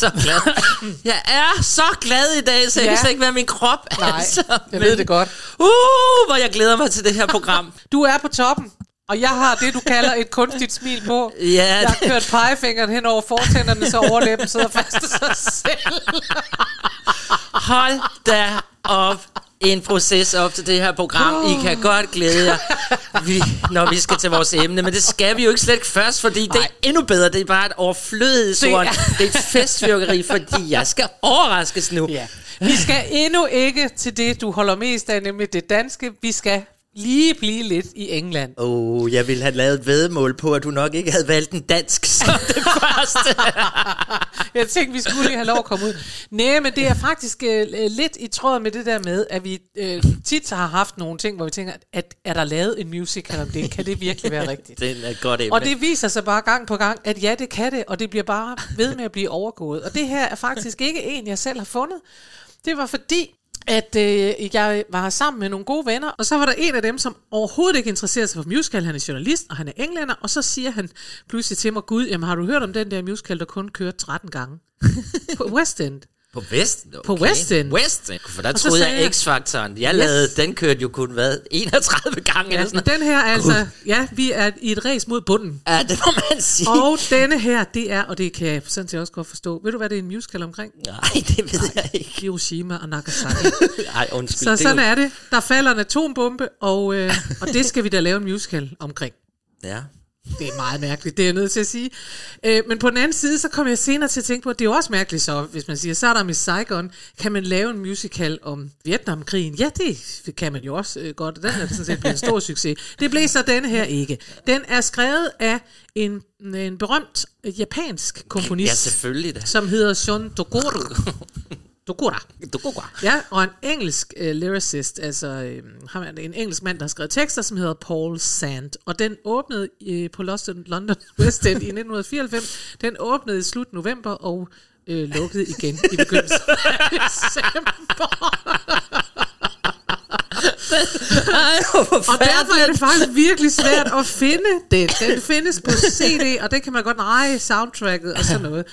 Så glad. Jeg er så glad i dag, så jeg Ja. kan slet ikke være min krop. Nej, altså. jeg ved det godt. Uh, hvor jeg glæder mig til det her program. Du er på toppen, og jeg har det, du kalder et kunstigt smil på. Ja, Jeg har kørt pegefingeren hen over fortænderne, så overlæben sidder fast i sig selv. Hold da op en proces op til det her program. I kan godt glæde jer, vi, når vi skal til vores emne. Men det skal vi jo ikke slet ikke først, fordi det er endnu bedre. Det er bare et overflødighedsord. Det Det, det er et festfyrkeri, fordi jeg skal overraskes nu. Ja. Vi skal endnu ikke til det, du holder mest af, nemlig det danske. Vi skal lige blive lidt i England. Åh, oh, jeg ville have lavet et vedmål på, at du nok ikke havde valgt en dansk som det første. Jeg tænkte, vi skulle lige have lov at komme ud. Nej, men det er faktisk øh, lidt i tråd med det der med, at vi øh, tit har haft nogle ting, hvor vi tænker, at er der lavet en musical om det? Kan det virkelig være rigtigt? Det er godt emne. Og det viser sig bare gang på gang, at ja, det kan det, og det bliver bare ved med at blive overgået. Og det her er faktisk ikke en, jeg selv har fundet. Det var fordi, at øh, jeg var sammen med nogle gode venner, og så var der en af dem, som overhovedet ikke interesserede sig for musical. Han er journalist, og han er englænder, og så siger han pludselig til mig, Gud, jamen har du hørt om den der musical, der kun kørte 13 gange? på West End. På Vest? Okay. På West End. West End. For der troede jeg jeg- X-faktoren. Jeg lavede, den kørte jo kun, hvad, 31 gange Ja, eller sådan den her er altså, ja, vi er i et race mod bunden. Ja, det må man sige. Og denne her, det er, og det kan jeg sådan set også godt forstå. Ved du, hvad det er en musical omkring? Nej, det ved jeg ikke. Hiroshima og Nagasaki. Ej, undskyld. Så det sådan jo- er det. Der falder en atombombe, og, øh, og det skal vi da lave en musical omkring. Ja. Det er meget mærkeligt, det er jeg nødt til at sige. Øh, men på den anden side, så kom jeg senere til at tænke på, at det er jo også mærkeligt så, hvis man siger, så er der Miss Saigon, kan man lave en musical om Vietnamkrigen? Ja, det kan man jo også øh, godt, og den er sådan set blevet en stor succes. Det blev så denne her ikke. Den er skrevet af en, en berømt japansk komponist, Ja, selvfølgelig da. som hedder Shun Togoro. Går godt. Ja, og en engelsk uh, lyricist, altså øh, ham er en engelsk mand, der har skrevet tekster, som hedder Paul Sand. Og den åbnede øh, på London, London West End i 1994. Den åbnede i slut november og øh, lukkede igen i begyndelsen af december. Og derfor er det faktisk virkelig svært at finde den. Den findes på CD, og den kan man godt nej, soundtracket og sådan noget.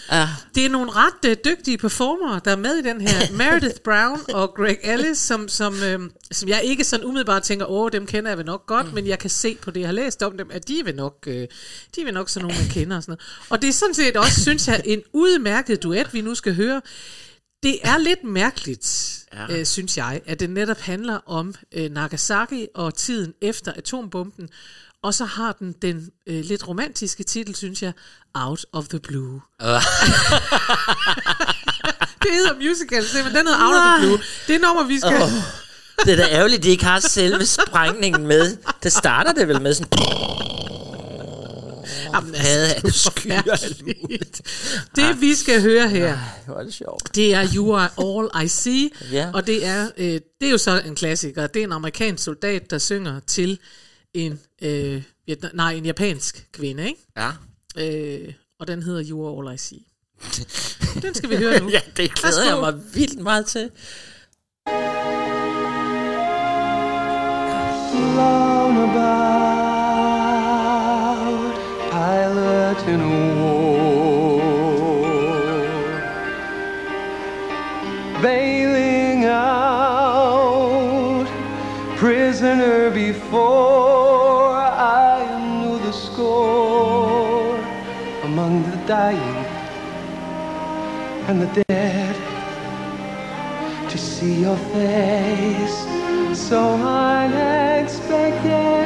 Det er nogle ret uh, dygtige performere, der er med i den her. Meredith Brown og Greg Ellis, som, som, øh, som jeg ikke sådan umiddelbart tænker, åh, dem kender jeg vel nok godt, men jeg kan se på det, jeg har læst om dem, at de vil nok, øh, de vil nok sådan nogle, man kender og sådan noget. Og det er sådan set også, synes jeg, en udmærket duet, vi nu skal høre. Det er lidt mærkeligt, ja. øh, synes jeg, at det netop handler om øh, Nagasaki og tiden efter atombomben, og så har den den øh, lidt romantiske titel, synes jeg, Out of the Blue. det hedder musical, men den hedder Out of the Blue. Det er nummer, vi skal... Oh. Det er da ærgerligt, at de ikke har selve sprængningen med. Det starter det vel med sådan... Jamen, Havde af skyer alt muligt. Det, vi skal høre her, Det var det sjovt. det er You Are All I See, Ja. og det er, øh, det er jo så en klassiker. Det er en amerikansk soldat, der synger til en, øh, Vietna- nej, en japansk kvinde, ikke? Ja. Øh, og den hedder You Are All I See. Den skal vi høre nu. ja, det glæder jeg mig vildt meget til. Round in a war, bailing out, prisoner before I knew the score. Among the dying and the dead to see your face. So unexpected.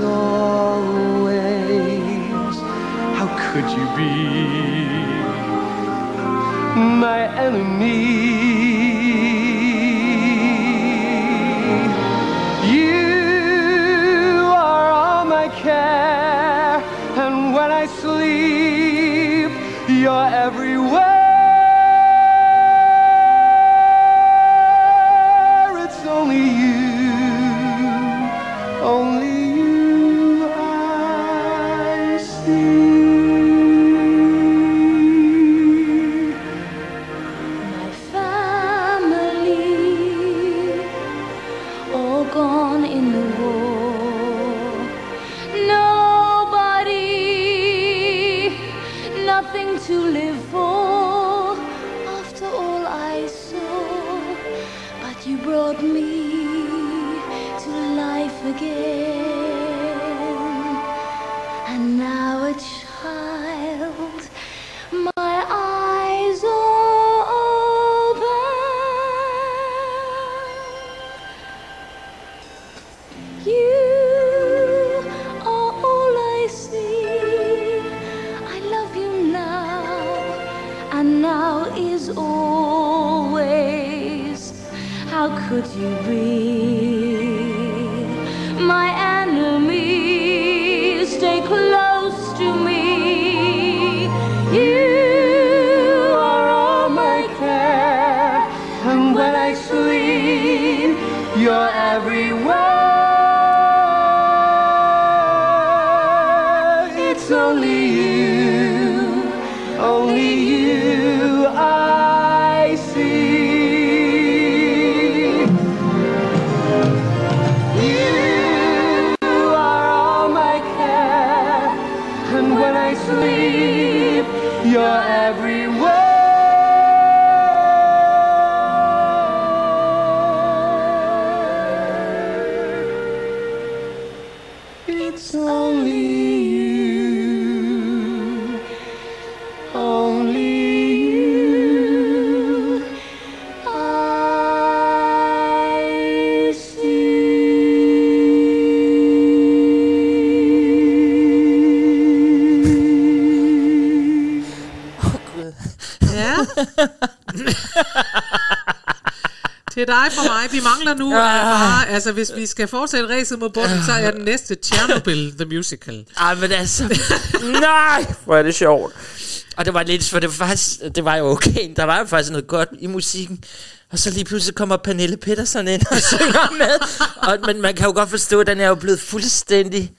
Always. How could you be my enemy? Could you be for mig. Vi mangler nu ah. bare, altså hvis vi skal fortsætte racet mod bunden, så er den næste Chernobyl The Musical. Ej, men altså... nej, hvor er det sjovt. Og det var lidt, for det var faktisk, det var jo okay. Der var jo faktisk noget godt i musikken. Og så lige pludselig kommer Pernille Petersen ind og synger med. Og, men man kan jo godt forstå, at den er jo blevet fuldstændig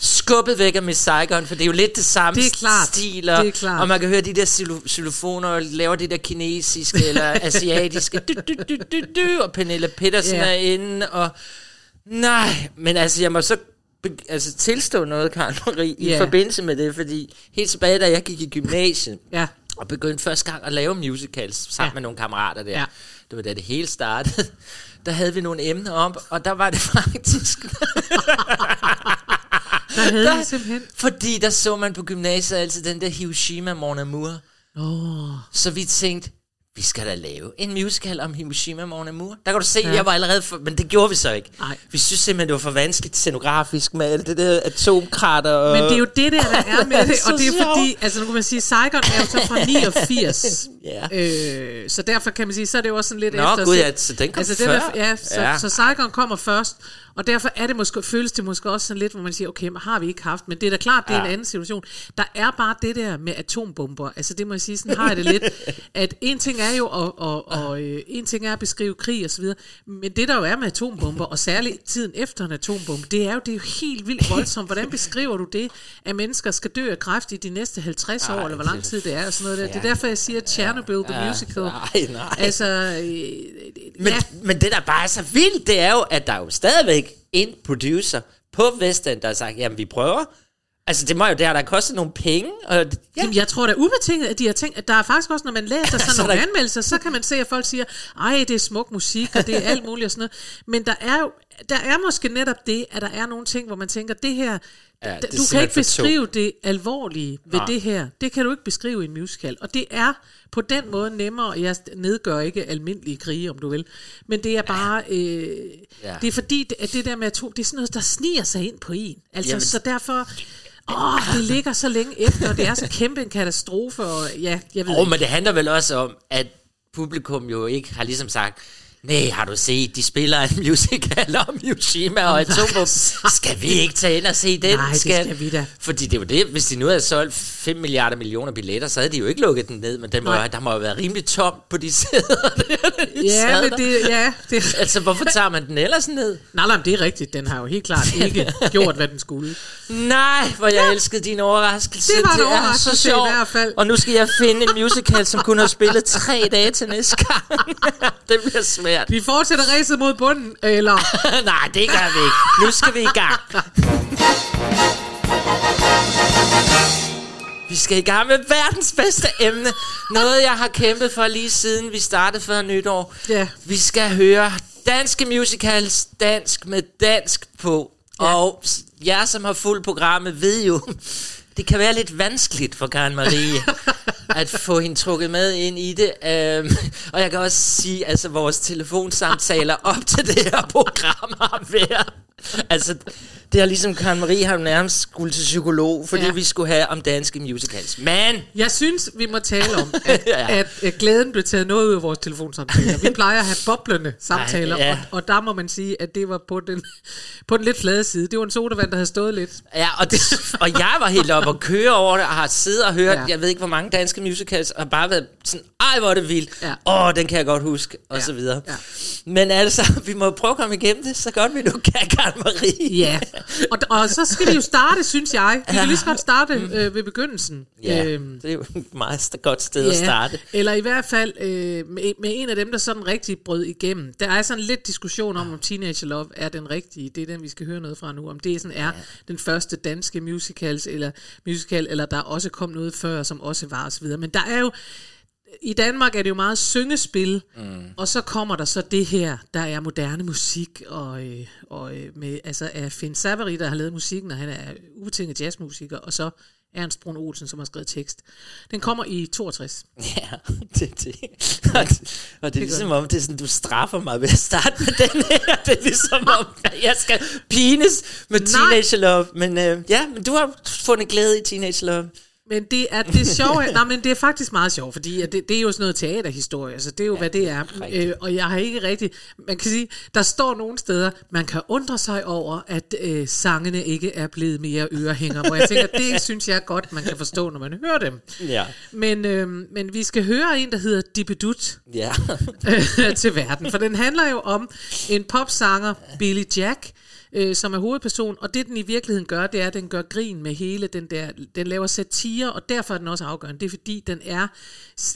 skubbet væk af Miss Saigon, for det er jo lidt det samme Det er klart. stil, og, Det er klart. og man kan høre de der xylo- xylofoner, og laver det der kinesiske eller asiatiske, dy, dy, dy, dy, dy, og Pernille Petersen Ja. er inde, og nej, men altså jeg må så altså, tilstå noget, Karen Marie, i Ja. forbindelse med det, fordi helt tilbage, da jeg gik i gymnasiet, Ja. og begyndte første gang at lave musicals sammen Ja. med nogle kammerater der. Ja. Det var da det hele startede. Der havde vi nogle emner op, og der var det faktisk... Der havde der, vi simpelthen... Fordi der så man på gymnasiet altid den der Hiroshima Mon Amour. Oh. Så vi tænkte, vi skal da lave en musical om Hiroshima Mon Amour. Der kan du se, ja. jeg var allerede for, men det gjorde vi så ikke. Nej. Vi synes simpelthen, det var for vanskeligt scenografisk med alt det der atomkrater. Og... Men det er jo det der, der er med det, og det er fordi, altså nu kan man sige, Saigon er jo så fra 89, Ja. øh, så derfor kan man sige, så er det jo også sådan lidt Nå, efter... gud, så- ja, så den kom altså, før. Den er, ja, så. Ja. så Saigon kommer først, og derfor er det måske, føles det måske også sådan lidt, hvor man siger, okay, men har vi ikke haft, men det er da klart, det er ja. en anden situation. Der er bare det der med atombomber, altså det må jeg sige, sådan har jeg det lidt, at en ting er jo, og, og, og øh, en ting er at beskrive krig og så videre, men det der jo er med atombomber, og særligt tiden efter en atombombe, det er jo, det er jo helt vildt voldsomt. Hvordan beskriver du det, at mennesker skal dø af kræft i de næste 50 år, Ej, eller hvor lang tid det er, og sådan noget der. Det er derfor, jeg siger Chernobyl, the Ja, musical. nej, nej. Altså, øh, Men, ja. ja. men det, der bare er så vildt, det er jo, at der er jo stadigvæk en producer på Vesten, der har sagt, jamen vi prøver. Altså det må jo, det har da kostet nogle penge. Og, ja. Jamen, jeg tror da ubetinget, at de har tænkt, at der er faktisk også, når man læser sådan Så nogle der- anmeldelser, så kan man se, at folk siger, ej, det er smuk musik, og det er alt muligt og sådan noget. Men der er jo, der er måske netop det, at der er nogle ting, hvor man tænker, det her, Ja, ja, det du kan ikke beskrive det alvorlige ved det her. Det kan du ikke beskrive i en musical. Og det er på den måde nemmere, jeg nedgør ikke almindelige krige, om du vil. Men det er bare, øh, Ja. det er fordi, det, at det der med atom, det er sådan noget, der sniger sig ind på en. Altså, Jamen- så derfor, åh, det ligger så længe efter, og det er så kæmpe en katastrofe, og ja, jeg ved Oh, ikke. men det handler vel også om, at publikum jo ikke har ligesom sagt, Nej, har du set, de spiller en musical om Hiroshima og Atombomben. Skal vi ikke tage ind og se den? Nej, det skal vi da. Fordi det jo det, hvis de nu havde solgt 5 milliarder millioner billetter, så havde de jo ikke lukket den ned, men den må, der må jo være rimelig tom på de sæder. der, de Ja, men det, ja, det, Altså, hvorfor tager man den ellers ned? nej, nej, det er rigtigt. Den har jo helt klart ikke gjort, hvad den skulle. Nej, hvor jeg elskede din overraskelse. Det var en er overraskelse så i sjovt. hvert fald. Og nu skal jeg finde en musical, som kun har spillet tre dage til næste gang. det bliver svært. Vi fortsætter racet mod bunden, eller... Nej, det gør vi ikke. Nu skal vi i gang. Vi skal i gang med verdens bedste emne. Noget, jeg har kæmpet for lige siden vi startede før nytår. Ja. Vi skal høre danske musicals, dansk med dansk på. Ja. Og jer, som har fuldt programmet, ved jo, det kan være lidt vanskeligt for Karen Marie at få hende trukket med ind i det. Øhm, og jeg kan også sige, altså vores telefonsamtaler op til det her program har været... Altså, det har ligesom Karen Marie har jo nærmest skulle til psykolog, fordi Ja. vi skulle have om danske musicals. Men Jeg synes, vi må tale om, at, Ja. at, at glæden blev taget noget ud af vores telefonsamtaler. Vi plejer at have boblende samtaler, Ej, ja. og, og der må man sige, at det var på den, på den lidt flade side. Det var en sodavand, der havde stået lidt. Ja, og, det, og jeg var helt oppe og køre over det, og har siddet og hørt, Ja. jeg ved ikke, hvor mange danske musicals, og bare været sådan, ej, hvor er det vildt. Ja. Åh, oh, den kan jeg godt huske, og Ja. så videre. Ja. Men altså, vi må prøve at komme igennem det, så godt vi nu kan, Karen Marie. Ja, og, og så skal vi jo starte, synes jeg. Vi kan lige så godt starte øh, ved begyndelsen. Ja, Øhm, det er jo et meget godt sted at starte. Eller i hvert fald øh, med, med en af dem, der sådan rigtig brød igennem. Der er sådan lidt diskussion om, om Teenage Love er den rigtige. Det er den, vi skal høre noget fra nu. Om det sådan er ja. den første danske musicals, eller musical, eller der også kom noget før, som også var osv. Men der er jo, i Danmark er det jo meget syngespil, mm. og så kommer der så det her, der er moderne musik, og, øh, og øh, med, altså er Finn Savary, der har lavet musikken, og han er ubetinget jazzmusiker, og så Ernst Brun Olsen, som har skrevet tekst. Den kommer i 62. Ja, det, det. Og, det, og det er ligesom om, det er sådan, du straffer mig ved at starte med den her. Det er ligesom om, jeg skal pines med Teenage Love. Men øh, ja, men du har fundet glæde i Teenage Love. Men det er det sjove, nej, men det er faktisk meget sjovt, fordi det, det er jo sådan noget teaterhistorie, altså det er jo, ja, hvad det er. Øh, og jeg har ikke rigtig, man kan sige, der står nogle steder, man kan undre sig over, at øh, sangene ikke er blevet mere ørehænger, hvor jeg tænker, det synes jeg godt, man kan forstå, når man hører dem. Ja. Men, øh, men vi skal høre en, der hedder Dibedut Ja. øh, til verden. For den handler jo om en popsanger, Billy Jack, øh, som er hovedperson, og det den i virkeligheden gør, det er, at den gør grin med hele den der, den laver satire, og derfor er den også afgørende. Det er fordi, den er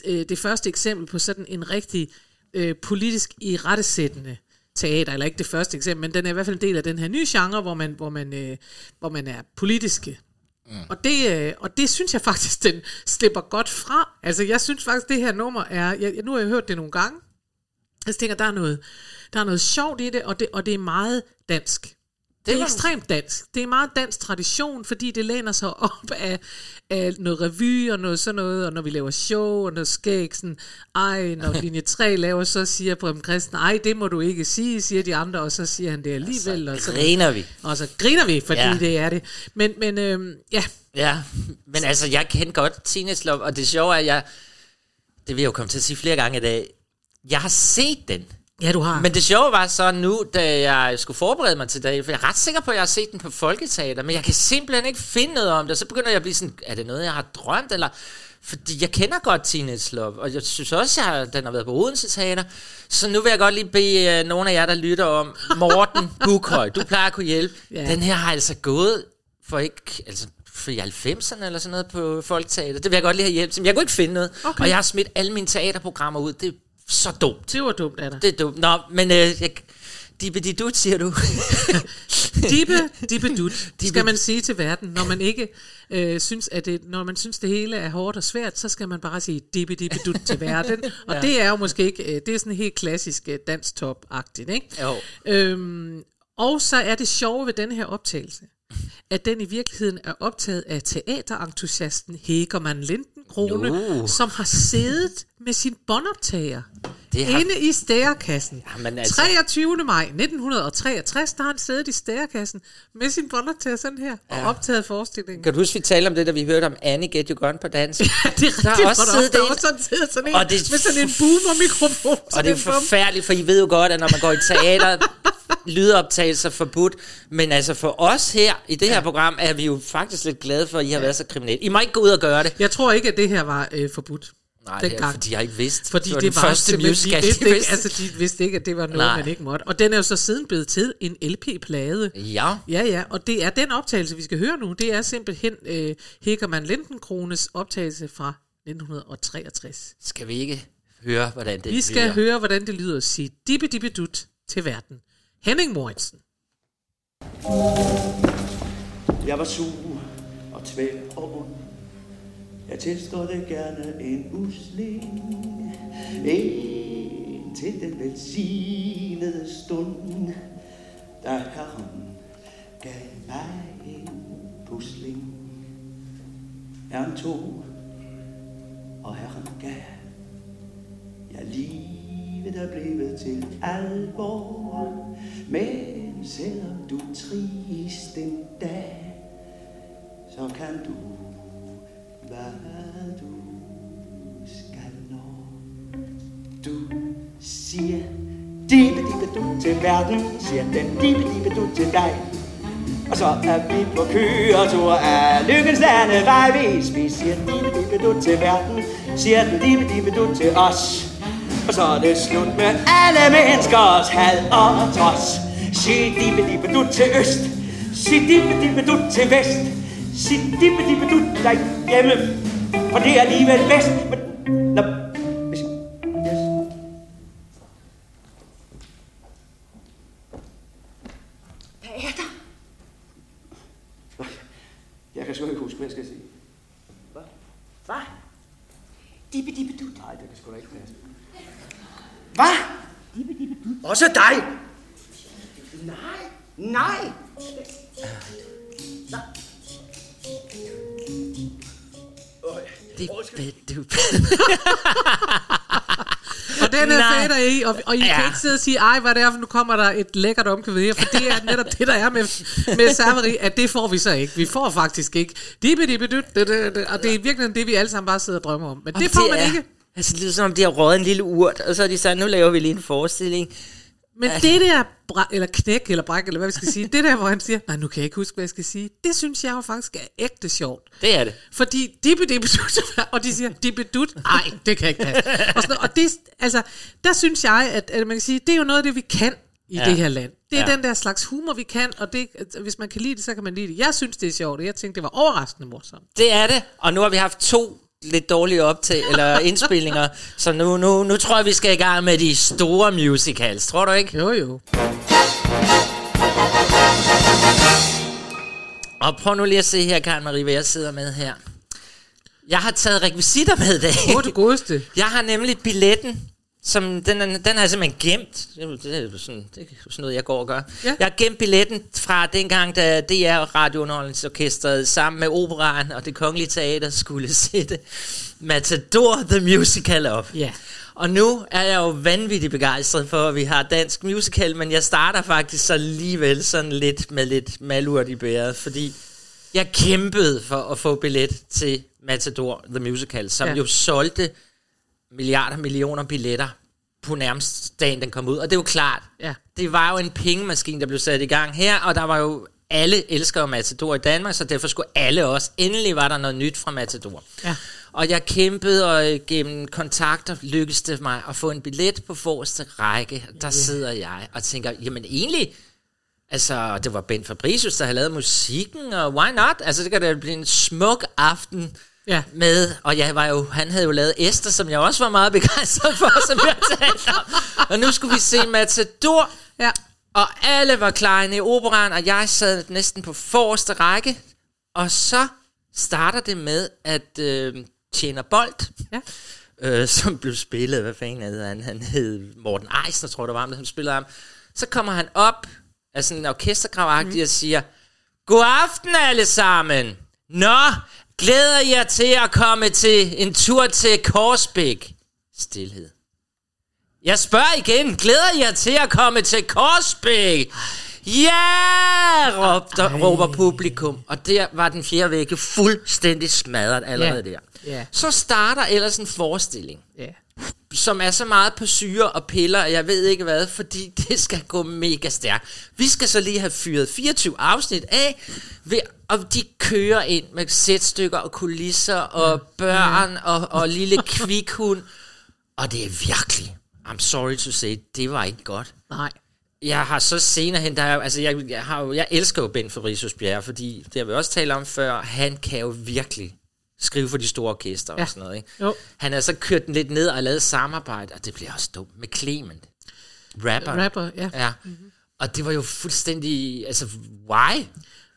øh, det første eksempel på sådan en rigtig øh, politisk irettesættende teater, eller ikke det første eksempel, men den er i hvert fald en del af den her nye genre, hvor man, hvor man, øh, hvor man er politiske. Mm. Og, det, øh, og det synes jeg faktisk, den slipper godt fra. Altså jeg synes faktisk, det her nummer er, jeg, nu har jeg hørt det nogle gange, jeg tænker, der er noget, der er noget sjovt i det, og det, og det er meget dansk. Det er var- ekstremt dansk. Det er meget dansk tradition, fordi det læner sig op af, af noget revy og noget sådan noget, og når vi laver show og noget skæg, sådan, ej, når linje 3 laver, så siger Preben Christen, ej, det må du ikke sige, siger de andre, og så siger han det alligevel. Og så, Griner vi. og så griner vi, fordi ja. Det er det. Men, men øhm, ja, Ja, men altså, jeg kendte godt Love, og det sjove er, at jeg, det vil jeg jo komme til at sige flere gange i dag, jeg har set den. Ja, du har. Men det sjove var så nu, da jeg skulle forberede mig til dag, for jeg er ret sikker på, at jeg har set den på Folketeater, men jeg kan simpelthen ikke finde noget om det, og så begynder jeg at blive sådan, er det noget, jeg har drømt, eller... Fordi jeg kender godt Teenage Love, og jeg synes også, at den har været på Odense Teater. Så nu vil jeg godt lige bede uh, nogle af jer, der lytter om, Morten Bukhøj, du plejer at kunne hjælpe. Ja. Den her har altså gået for ikke, altså for i 90'erne eller sådan noget på Folketeater. Det vil jeg godt lige have hjælp til. Men jeg kunne ikke finde noget, Okay. og jeg har smidt alle mine teaterprogrammer ud. Det så dumt. det var dumt af dig. Det er dumt. Nå, men øh, jeg, Dibedidut, siger du. Dibe, dibe dut, skal man sige til verden, når man ikke øh, synes, at det, når man synes, det hele er hårdt og svært, så skal man bare sige dibe, dibe dut til verden. Og ja. det er jo måske ikke, øh, det er sådan helt klassisk øh, dansk top-agtigt, ikke? Jo. Øhm, og så er det sjove ved denne her optagelse, at den i virkeligheden er optaget af teaterentusiasten Hegermann Lindenkrone, No. som har siddet med sin båndoptager Det har- Inde i stærekassen. Jamen, altså. 23. maj 1963, der har han siddet i stærekassen med sin båndoptager sådan her, og optaget forestillingen. Kan du huske, vi talte om det, da vi hørte om Annie Get You Gone på dans? Ja, det er rigtigt, Der er også siddet der er en- også sådan, sidder sådan en, Og det- med sådan en boomer-mikrofon. Og det er forfærdeligt, for I ved jo godt, at når man går i teater, lydoptagelser er forbudt. Men altså for os her i det her program, er vi jo faktisk lidt glade for, at I har været så kriminelle. I må ikke gå ud og gøre det. Jeg tror ikke, at det her var øh, forbudt. Nej, det er, dengang. fordi jeg ikke vidste. Fordi det var det den var første musical, de vidste, ikke, altså, de vidste ikke, at det var noget, Nej. man ikke måtte. Og den er jo så siden blevet til en LP-plade. Ja, Ja, ja, og det er den optagelse, vi skal høre nu. Det er simpelthen øh, Hækkermann Lindenkrones optagelse fra 1963. skal vi ikke høre, hvordan det Vi skal lyder? høre, hvordan det lyder at sige dippe dippe dut til verden. Henning Moritsen. Jeg var sur og tvæl og ond. Jeg tilstår det gerne en usling. En til den velsignede stund, da Herren gav mig en pusling. Herren tog, og Herren gav. Ja, livet er blevet til alvor, men selvom du er trist en dag, så kan du, hvad du skal nå. Du siger, dibe dibe du til verden, siger den dibe dibe du til dig. Og så er vi på køretur af lykkens landevejvis. Vi siger dibe dibe du til verden, siger den dibe dibe du til os. Og så er det slut med alle menneskers had og trods. Sig dibe dibe du til øst, sig dibe dibe du til vest. Sig dibe dibe du derhjemme, for det er alligevel bedst. Men, når hvis, yes. Jeg kan sgu ikke huske, hvad jeg skal sige. Hvad? Hvad? Dippe, dippe, du. Nej, det kan sgu da ikke passe. Hvad? Dippe, dippe, du. Også dig? Nej, nej. Det er du. Og den er Nej. fader i, og, og I ja. kan ikke sidde og sige, ej, hvad det er, for nu kommer der et lækkert omkvæd her, for det er netop det, der er med, med serveri, at det får vi så ikke. Vi får faktisk ikke. Dippe, dippe, dyt, dyt, dyt, dyt, og det er virkelig det, vi alle sammen bare sidder og drømmer om. Men det får man er, ikke. Altså, det lyder som om, de har røget en lille urt, og så har de sagt, nu laver vi lige en forestilling. Men det der, eller knæk, eller bræk, eller hvad vi skal sige, det der, hvor han siger, nej, nu kan jeg ikke huske, hvad jeg skal sige, det synes jeg jo faktisk er ægte sjovt. Det er det. Fordi dippe dut, og de siger dippe dut, nej, det kan ikke passe. Og, sådan, og det, altså, der synes jeg, at, at man kan sige, det er jo noget af det, vi kan i ja. Det her land. Det er ja. Ja. den der slags humor, vi kan, og det, altså, hvis man kan lide det, så kan man lide det. Jeg synes, det er sjovt, og jeg tænkte, det var overraskende morsomt. Det er det, og nu har vi haft to lidt dårlige optag eller indspillinger, så nu, nu, nu tror jeg, vi skal i gang med de store musicals, tror du ikke? Jo, jo. Og prøv nu lige at se her, Karen Marie, hvad jeg sidder med her. Jeg har taget rekvisitter med i dag. Er det godeste? Jeg har nemlig billetten, som den, den har jeg simpelthen gemt. Det er, det, er sådan, det er sådan noget, jeg går og gør. Ja. Jeg har gemt billetten fra dengang, da DR Radiounderholdningsorkestret sammen med Operaen og det Kongelige Teater skulle sætte Matador The Musical op. Ja. Og nu er jeg jo vanvittigt begejstret for, at vi har dansk musical, men jeg starter faktisk så alligevel sådan lidt med lidt malurt i bæret, fordi jeg kæmpede for at få billet til Matador The Musical, som ja. jo solgte milliarder, millioner billetter på nærmest dagen, den kom ud. Og det er jo klart, Ja. det var jo en pengemaskine, der blev sat i gang her, og der var jo alle elsker Matador i Danmark, så derfor skulle alle også. Endelig var der noget nyt fra Matador. Ja. Og jeg kæmpede, og gennem kontakter lykkedes det mig at få en billet på forreste række. Der yeah. sidder jeg og tænker, jamen egentlig, altså det var Ben Fabricius, der havde lavet musikken, og why not? Altså det kan da blive en smuk aften Ja. med, og jeg var jo, han havde jo lavet Esther, som jeg også var meget begejstret for, som jeg talte om. Og nu skulle vi se Matador, Ja. og alle var klar i operan, og jeg sad næsten på forreste række. Og så starter det med, at øh, Tjener Bold, Ja. øh, som blev spillet, hvad fanden hed han? Han hed Morten Eisner, tror jeg, det var ham, der spillede ham. Så kommer han op af sådan en orkestergrav mm. og siger, God aften alle sammen. Nå, glæder jer til at komme til en tur til Korsbæk. Stilhed. Jeg spørger igen. Glæder I jer til at komme til Korsbæk? Ja, råbte, råber publikum. Og der var den fjerde vægge fuldstændig smadret allerede Ja. der. Ja. Så starter ellers en forestilling, Ja. Som er så meget på syre og piller, og jeg ved ikke hvad, fordi det skal gå mega stærkt. Vi skal så lige have fyret 24 afsnit af, ved, og de kører ind med sætstykker og kulisser og børn og, og lille kvikhund. Og det er virkelig, I'm sorry to say, det var ikke godt. Nej. Jeg har så senere hen, der er, altså jeg, jeg, har jo, jeg elsker jo Ben Fabricius Bjerre, fordi det har vi også talt om før, han kan jo virkelig skrive for de store orkester ja. Og sådan noget. Ikke? Jo. Han har så kørt den lidt ned og lavet samarbejde, og det bliver også dumt med Clement. Rapper. Rapper, ja. Ja. Mm-hmm. Og det var jo fuldstændig, altså, why?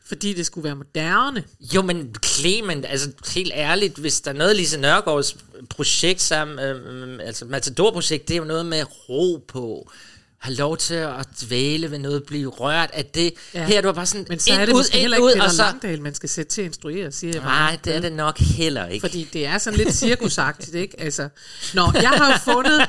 Fordi det skulle være moderne. Jo, men Clement, altså helt ærligt, hvis der er noget Lise Nørgaards projekt sammen, øh, altså Matador-projekt, det er jo noget med ro på, have lov til at dvæle ved noget, blive rørt af det. Ja. Ja. Her er det var bare sådan, Men så er det ud, måske heller ikke ud, Peter og så... Langdal, man skal sætte til at instruere, siger jeg bare. Nej, det er det nok heller ikke. Fordi det er sådan lidt cirkusagtigt, ikke? Altså, nå, jeg har jo fundet,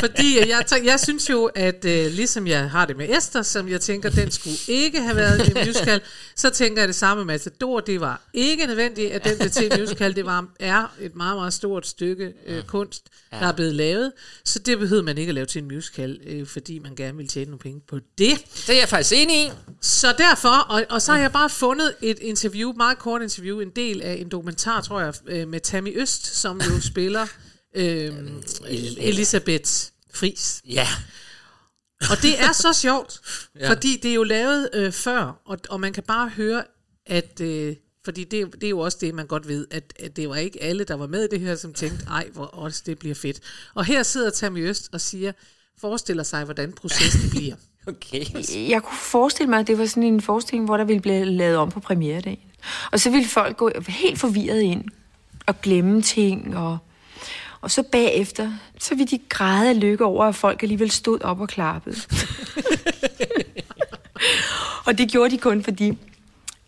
fordi jeg, tæ- jeg synes jo, at øh, ligesom jeg har det med Esther, som jeg tænker, den skulle ikke have været en musical, så tænker jeg det samme med Matador. Det var ikke nødvendigt, at den blev til musical. Det var, er et meget, meget stort stykke øh, kunst, der er blevet lavet. Så det behøvede man ikke at lave til en musical, øh, fordi man gerne ville tjene nogle penge på det. Det er jeg faktisk enig i. Så derfor, og, og så har jeg bare fundet et interview, meget kort interview, en del af en dokumentar, tror jeg, øh, med Tammy Øst, som jo spiller øh, Elisabeth Fris. Ja. Og det er så sjovt, ja. fordi det er jo lavet øh, før, og, og man kan bare høre, at... Øh, fordi det, det er jo også det, man godt ved, at, at det var ikke alle, der var med i det her, som tænkte, ej, hvor også det bliver fedt. Og her sidder Tammy Øst og siger, forestiller sig, hvordan processen bliver. Okay. Jeg kunne forestille mig, at det var sådan en forestilling, hvor der ville blive lavet om på premieredagen. Og så ville folk gå helt forvirret ind og glemme ting. Og, og så bagefter, så ville de græde af lykke over, at folk alligevel stod op og klappede. og det gjorde de kun fordi,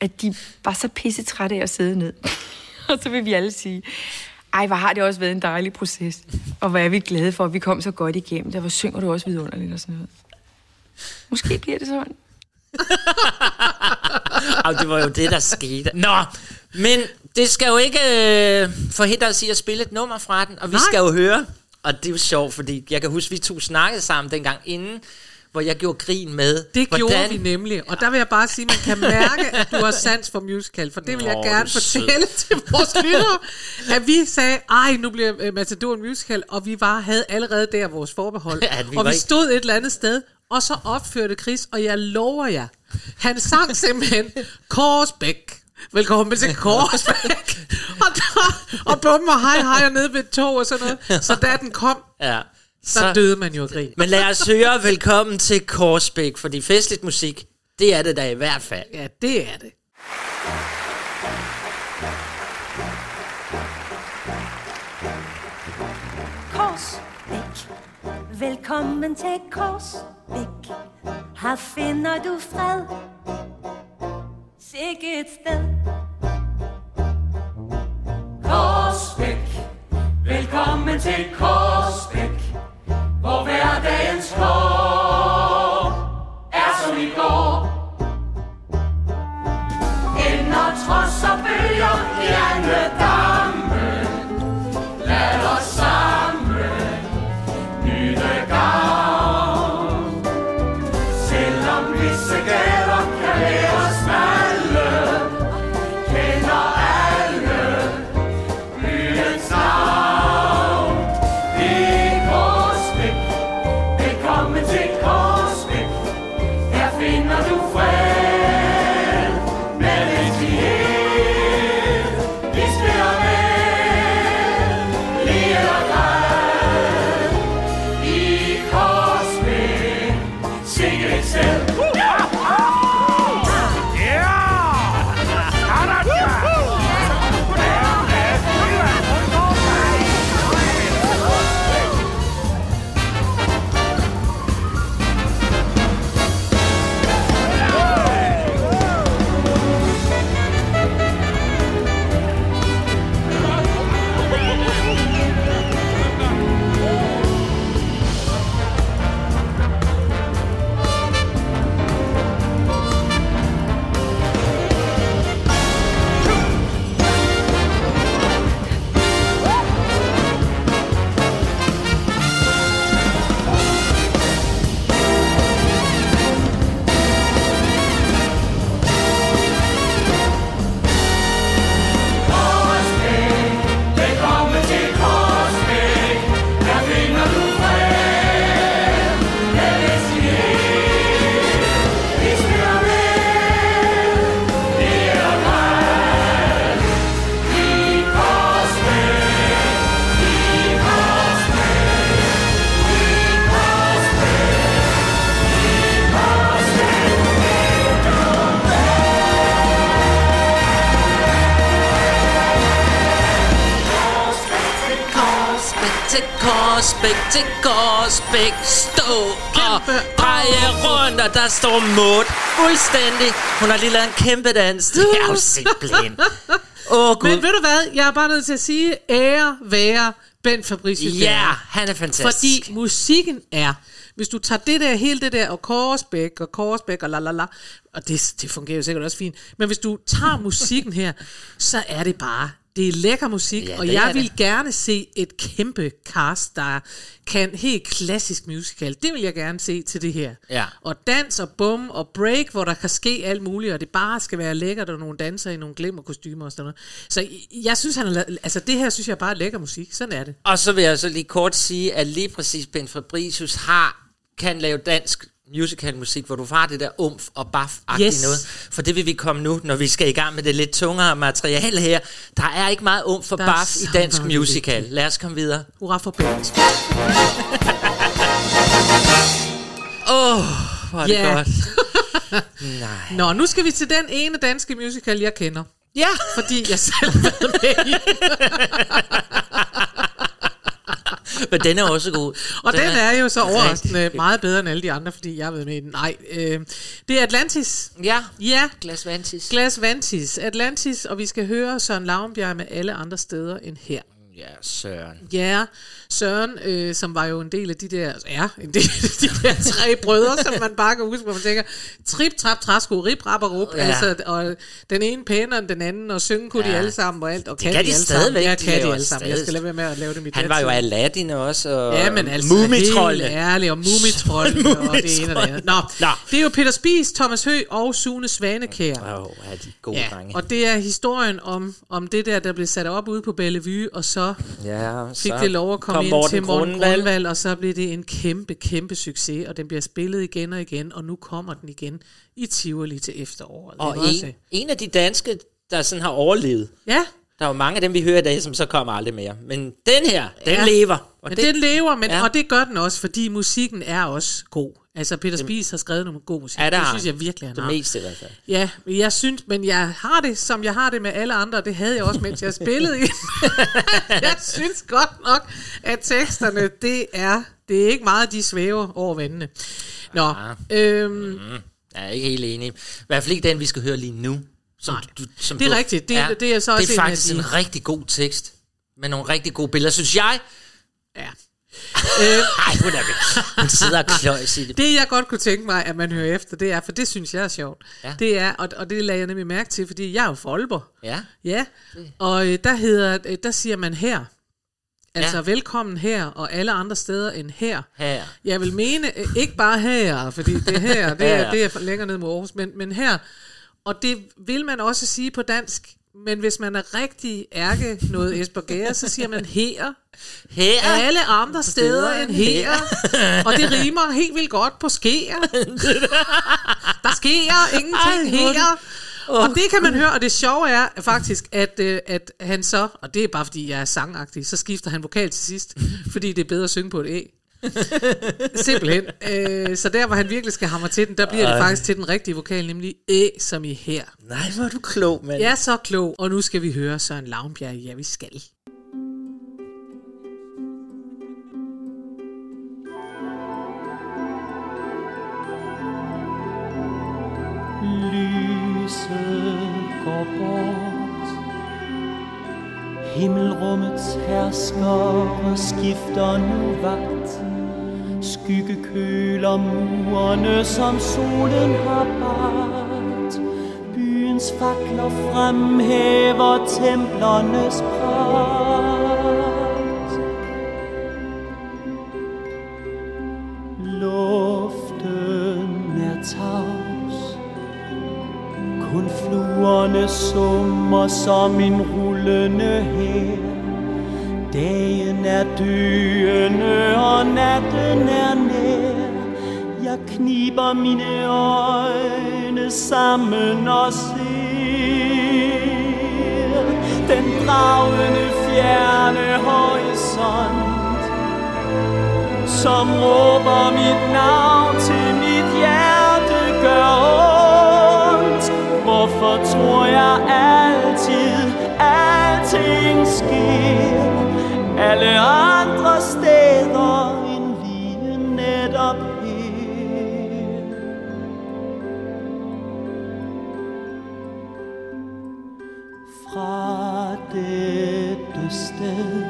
at de var så pisse trætte af at sidde ned. og så vil vi alle sige, ej, hvor har det også været en dejlig proces. Og hvor er vi glade for, at vi kom så godt igennem det. Hvor synger du også vidunderligt og sådan noget. Måske bliver det sådan. Og det var jo det, der skete. Nå, men det skal jo ikke øh, forhindre os i at spille et nummer fra den, og vi Nej. skal jo høre, og det er jo sjovt, fordi jeg kan huske, vi to snakkede sammen dengang inden, hvor jeg gjorde grin med, Det hvordan... gjorde vi nemlig, og der vil jeg bare sige, man kan mærke, at du har sans for musical, for det vil jeg Nå, gerne du er sød. fortælle til vores lyttere, at vi sagde, ej, nu bliver øh, Matador en musical, og vi var, havde allerede der vores forbehold, At vi og vi ikke- stod et eller andet sted, og så opførte Chris, og jeg lover jer, han sang simpelthen Korsbæk. Velkommen til Korsbæk. og, der, og bum og hej hej og nede ved et tog og sådan noget. Så da den kom, Ja. Så, så døde man jo af grin. Men lad os høre velkommen til Korsbæk, fordi festligt musik, det er det da i hvert fald. Ja, det er det. Korsbæk. Velkommen til Korsbæk. Her finder du fred. Sikke et sted. Korsbæk. Velkommen til Korsbæk, hvor hverdagens kår er som i går. Ender, trods og bølger, i andedammen. Til Korsbæk. Stå og dreje rundt, og der står Maud fuldstændig. Hun har lige lavet en kæmpe dans. Det er jo simpelthen... Oh, Gud. Men ved du hvad, jeg er bare nødt til at sige, ære være Bent Fabricius. Ja, Bjerre. han er fantastisk. Fordi musikken er, hvis du tager det der, hele det der, og Korsbæk, og Korsbæk, og la la la, og det, det fungerer jo sikkert også fint, men hvis du tager musikken her, så er det bare, det er lækker musik, Ja, og er jeg vil det. gerne se et kæmpe cast, der kan helt klassisk musical. Det vil jeg gerne se til det her. Ja. Og dans og bum og break, hvor der kan ske alt muligt, og det bare skal være lækkert, og nogle danser i nogle glimmerkostymer og sådan noget. Så jeg synes, han lavet, altså det her synes jeg bare er lækker musik. Sådan er det. Og så vil jeg så lige kort sige, at lige præcis Ben Fabricius har, kan lave dansk musicalmusik, hvor du har det der umf og baf Yes. noget. For det vil vi komme nu, når vi skal i gang med det lidt tungere materiale her. Der er ikke meget umf og Der er baf i dansk musical. Lad os komme videre. Hurra for Bent. Åh, oh, hvor er det godt. Nej. Nå, nu skal vi til den ene danske musical, jeg kender. Ja. Fordi jeg selv har været med. Men den er også god. Og den, den er jo så overraskende rigtig- meget bedre end alle de andre, fordi jeg har været med i den. Nej, øh, det er Atlantis. Ja, Ja, Glas Vantis. Glas Vantis. Atlantis, og vi skal høre Søren Lavnbjerg med alle andre steder end her. Ja, Søren. Ja, Søren, øh, som var jo en del af de der, er en del af de der tre brødre, som man bare kan huske, hvor man tænker, trip, trap, træsko, rip, rap og rup, Ja. ja. altså, og den ene pænere end den anden, og synge kunne ja. de Ja. alle sammen, og alt, og Det kan de alle stadigvæk, sammen. Ja, de kan laver de alle sammen. Jeg skal lade være med at lave det mit Han var jo. Aladdin også, og Ja, men altså Mumitrollene. helt ærligt, og Mumitrollene, og det ene og det andet. Nå, Nå. det er jo Peter Spies, Thomas Høgh og Sune Svanekær. Åh, oh, er de gode Ja, drenge. og det er historien om, om det der, der blev sat op ude på Bellevue, og så Ja, fik så det lov at komme kom ind Morten til Morten Grundvald. Og så blev det en kæmpe, kæmpe succes, og den bliver spillet igen og igen, og nu kommer den igen i Tivoli til efteråret. Og Ikke også? en, en af de danske, der sådan har overlevet. Ja, Der er jo mange af dem, vi hører i dag, som så kommer aldrig mere. Men den her, den Ja. lever. Og men det, den lever, men, ja. og det gør den også, fordi musikken er også god. Altså, Peter Spies har skrevet nogle god musik. Ja, det det synes jeg virkelig, han det har. meste i hvert fald. Ja, men jeg synes, men jeg har det, som jeg har det med alle andre, det havde jeg også, mens jeg spillede jeg synes godt nok, at teksterne, det er, det er ikke meget, de svæver over vandene. Nå, Ah. øhm, Mm, jeg er ikke helt enig. I hvert fald ikke den, vi skal høre lige nu. Som Nej. du, som Det er du, rigtigt. Det- det er så Det en er faktisk de- en rigtig god tekst. Med nogle rigtig gode billeder, synes jeg. ja. Ej, hun, er, hun sidder og kløjs i det. Det jeg godt kunne tænke mig, at man hører efter, det er, for det synes jeg er sjovt. Ja. Det er, og, og det lagde jeg nemlig mærke til, fordi jeg er jo fra Aalborg. Ja. Ja, og øh, der, hedder, øh, der siger man her. Altså Ja. velkommen her, og alle andre steder end her. Her. Jeg vil mene, øh, ikke bare her, fordi det her, det er, det er længere ned mod Aarhus, men, men her. Og det vil man også sige på dansk, men hvis man er rigtig ærke noget Esbjerg, så siger man her. Her. Alle andre steder end her. Og det rimer helt vildt godt på sker. Der sker ingenting Ej, er her. Og det kan man høre, og det sjove er faktisk, at, øh, at han så, og det er bare fordi jeg er sangagtig, så skifter han vokal til sidst, fordi det er bedre at synge på et æ. Simpelthen. Øh, så der, hvor han virkelig skal hamre til den, der bliver det faktisk til den rigtige vokal, nemlig æ, som i her. Nej, hvor er du klog, mand. Jeg er så klog, og nu skal vi høre Søren Lavnbjerg. Ja, vi skal. Lyset går bort Himmelrummets herskere skifter nu vagt Skygge køler murene, som solen har bagt. Byens fakler fremhæver templernes pragt. Luften er tavs. Kun fluerne summer som en rullende her Dagen er døende og natten er nær Jeg kniber mine øjne sammen og ser Den dragende fjerne horisont som råber mit navn til mit hjerte gør ondt. Hvorfor tror jeg at Alle andre steder end lige netop her. Fra dette sted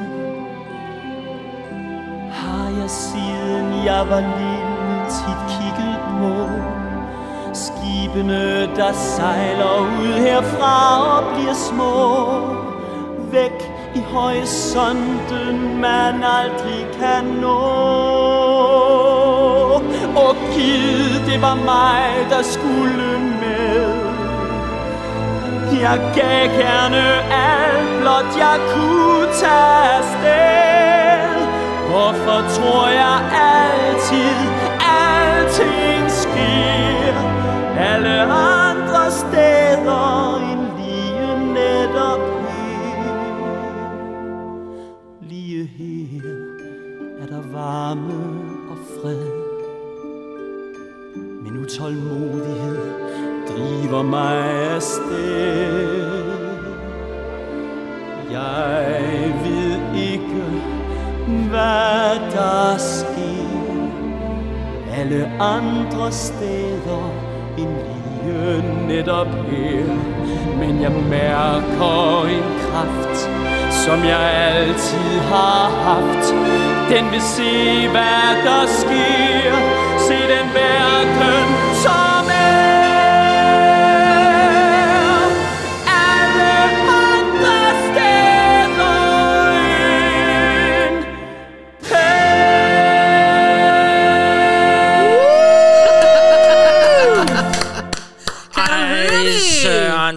har jeg siden jeg var lille tit kigget på Skibene, der sejler ud herfra og bliver små horisonten, man aldrig kan nå Og givet, det var mig, der skulle med jeg gav gerne alt, blot jeg kunne tage afsted. Hvorfor tror jeg altid, alting sker? Alle andre steder mig afsted. Jeg ved ikke, hvad der sker alle andre steder end lige netop her. Men jeg mærker en kraft, som jeg altid har haft. Den vil se, hvad der sker. Se den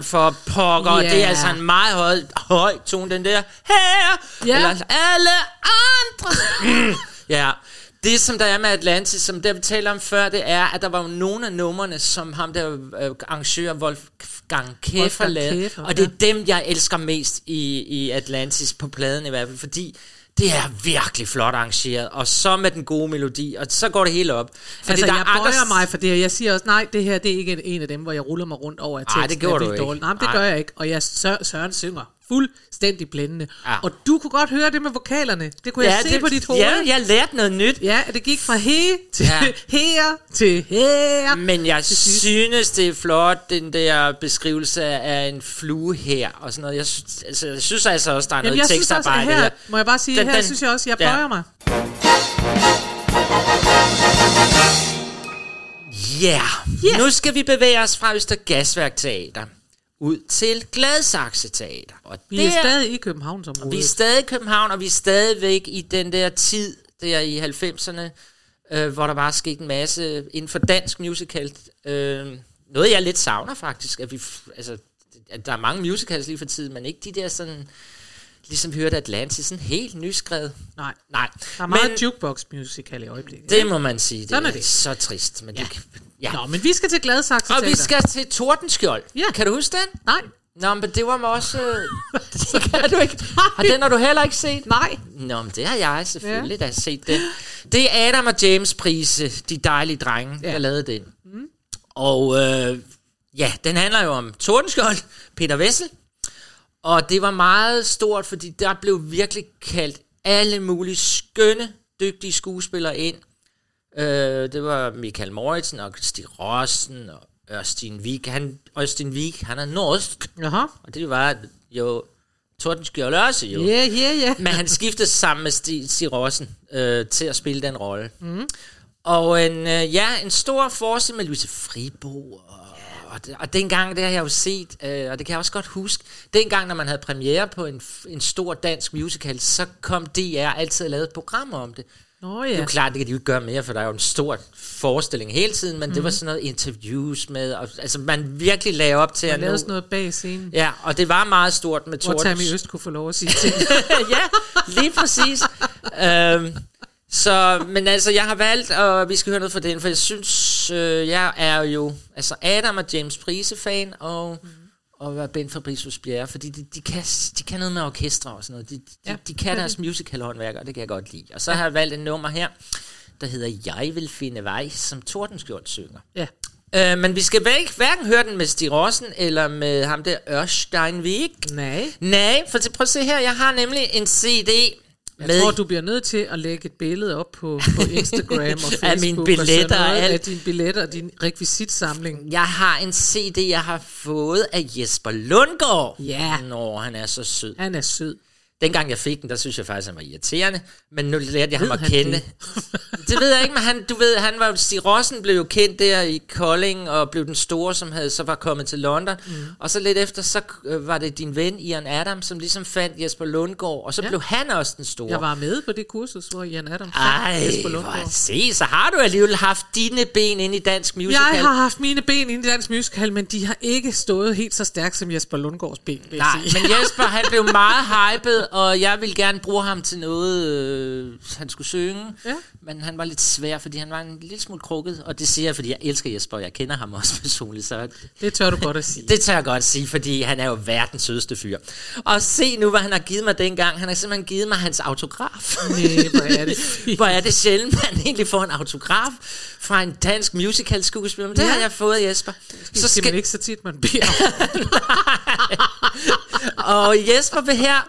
for pokker. Ja. Det er altså en meget høj, høj tone, den der. Her! Ja. Eller alle andre. Mm. ja. Det, som der er med Atlantis, som der vi talte om før, det er, at der var jo nogle af numrene, som ham der øh, arrangør Wolfgang Kæfer lavede. Og det er dem, jeg elsker mest i, i Atlantis, på pladen i hvert fald, fordi det er virkelig flot arrangeret, og så med den gode melodi, og så går det hele op. Fordi altså, der er jeg andre- bøjer mig for det her. Jeg siger også, nej, det her det er ikke en af dem, hvor jeg ruller mig rundt over, at Ej, teksten det gjorde er du ikke. dårlig. Nej, men det Ej. gør jeg ikke. Og jeg Sø- Søren synger fuldstændig blændende. Ja. Og du kunne godt høre det med vokalerne. Det kunne jeg se det, på dit hoved. Ja, jeg lærte noget nyt. Ja, det gik fra he til Ja. her til her. Men jeg synes, det er flot, den der beskrivelse af en flue her, og sådan noget. Jeg synes altså, jeg synes altså også, der er Jamen, noget jeg synes også, tekstarbejde her, må jeg bare sige, Den- her den- synes jeg også, jeg ja. bøjer mig. Ja, yeah. nu skal vi bevæge os fra Øster Gasværk Teater ud til Gladsaxe Teater. Og Vi er der- stadig i Københavnsområdet. Vi er stadig i København, og vi er stadigvæk i den der tid, der i 90'erne, øh, hvor der var sket en masse inden for dansk musical. Øh, noget, jeg lidt savner faktisk, at vi, altså, at der er mange musicals lige for tiden, men ikke de der sådan, ligesom vi hørte Atlantis, sådan helt nyskrevet. Nej. Nej. Der er meget Men- jukebox musical i øjeblikket. Det må man sige. Det Sådan er, er det. så trist. Men ja. det, ja. Nå, men vi skal til Gladsaxe Og vi skal til Tordenskjold. Ja. Kan du huske den? Nej. Nå, men det var mig også... øh, det kan du ikke. Har den har du heller ikke set? Nej. Nå, men det har jeg selvfølgelig ja. da set den. Det er Adam og James Prise, de dejlige drenge, ja. der lavede den. Mm. Og øh, ja, den handler jo om Tordenskjold, Peter Vessel. Og det var meget stort, fordi der blev virkelig kaldt alle mulige skønne, dygtige skuespillere ind. Øh, det var Michael Moritzen og Stig Rossen og Ørstin Vik. Han, Ørstin Vik, han er norsk. Jaha. Og det var jo Tordenskjold også jo. Ja, ja, ja. Men han skiftede sammen med Stig, Stig Rossen øh, til at spille den rolle. Mm. Og en, øh, ja, en stor forestilling med Louise Fribo. Og, og, det, og dengang, det har jeg jo set, øh, og det kan jeg også godt huske, dengang, når man havde premiere på en, en stor dansk musical, så kom DR altid og lavede programmer om det. Nå Det er ja. jo klart, det kan de jo ikke gøre mere, for der er jo en stor forestilling hele tiden, men mm. det Mhm. var sådan noget interviews med, og, altså man virkelig lagde op til Man at lavede nå- sådan noget bag scenen. Ja, og det var meget stort med Hvor Tordens. Tammy Øst kunne få lov at sige ting. ja, lige præcis. øhm, så, men altså, jeg har valgt, og vi skal høre noget fra den, for jeg synes, øh, jeg er jo altså Adam og James Prise-fan, og, mm. Og hvad Ben Fabricius Bjerre, fordi de, de, kan, de kan noget med orkestre og sådan noget. De, de, Ja, de kan deres de. musical-håndværker, og det kan jeg godt lide. Og så har jeg valgt et nummer her, der hedder Jeg vil finde vej, som Tordenskjold synger. Ja. Øh, men vi skal væk, hverken høre den med Stig Rossen, eller med ham der Ørsteinvik. Nej. Nej, for til, prøv at se her, jeg har nemlig en CD Jeg Med- tror, du bliver nødt til at lægge et billede op på, på Instagram og Facebook. Af mine billetter og alt. Af dine billetter og din rekvisitsamling. Jeg har en CD, jeg har fået af Jesper Lundgaard. Ja. Nå, han er så sød. Han er sød. Dengang jeg fik den, der synes jeg faktisk, han var irriterende. Men nu lærte jeg ham Ved at han kende. det? Det? ved jeg ikke, men han, du ved, han var, Stig Rossen blev jo kendt der i Kolding, og blev den store, som havde, så var kommet til London. Mm. Og så lidt efter, så øh, var det din ven, Ian Adam, som ligesom fandt Jesper Lundgaard, og så Ja. blev han også den store. Jeg var med på det kursus, hvor Jan Adam Ej, Jesper Lundgaard. se, så har du alligevel haft dine ben ind i dansk musical. Jeg har haft mine ben inde i dansk musical, men de har ikke stået helt så stærkt som Jesper Lundgaards ben, Nej, men Jesper, han blev meget hyped, og jeg ville gerne bruge ham til noget, øh, han skulle synge. Ja. Men han var lidt svær, fordi han var en lille smule krukket, og det siger jeg, fordi jeg elsker Jesper, og jeg kender ham også personligt, så Det tør du godt at sige. det tør jeg godt sige, fordi han er jo verdens sødeste fyr. Og se nu, hvad han har givet mig dengang. Han har simpelthen givet mig hans autograf. Nej, hvor er det. Hvor er det sjældent, man egentlig får en autograf fra en dansk musical skuespiller. Men det Ja. har jeg fået, Jesper. Så skal man ikke så tit, man beder Og Jesper vil her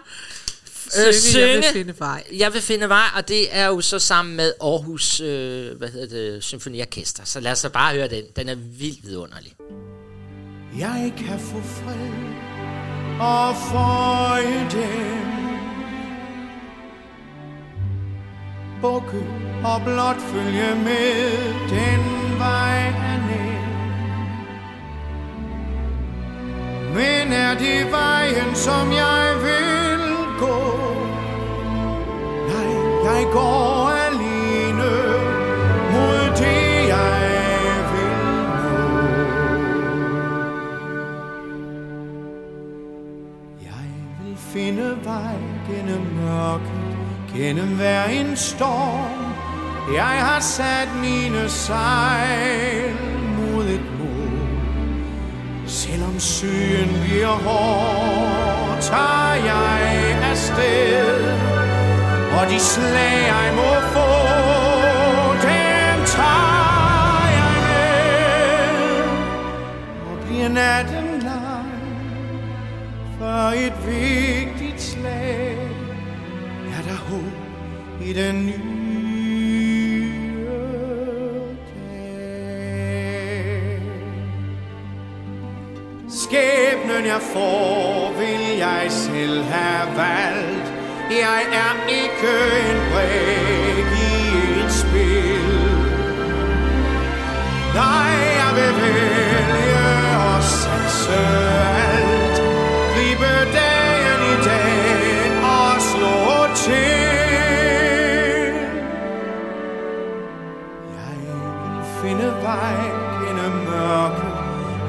synge, jeg vil finde vej. Jeg vil finde vej, og det er jo så sammen med Aarhus øh, hvad hedder det, Symfoniorkester. Så lad os så bare høre den. Den er vildt vidunderlig. Jeg kan få fred og føje dem Bukke og blot følge med den vej er nem Men er det vejen, som jeg vil jeg går alene mod det, jeg vil Jeg vil finde vej gennem mørket, gennem hver en storm. Jeg har sat mine sejl mod et mål. Selvom søen bliver hård, tager jeg afsted. Og de slag, jeg må få, dem tager jeg med. Og bliver natten lang for et vigtigt slag er der håb i den nye. Skæbnen jeg får, vil jeg selv have valgt. Jeg er ikke en brik i et spil. Nej, jeg vil vælge og satse alt. Gribe dagen i dag og slå til. Jeg vil finde vej gennem mørket.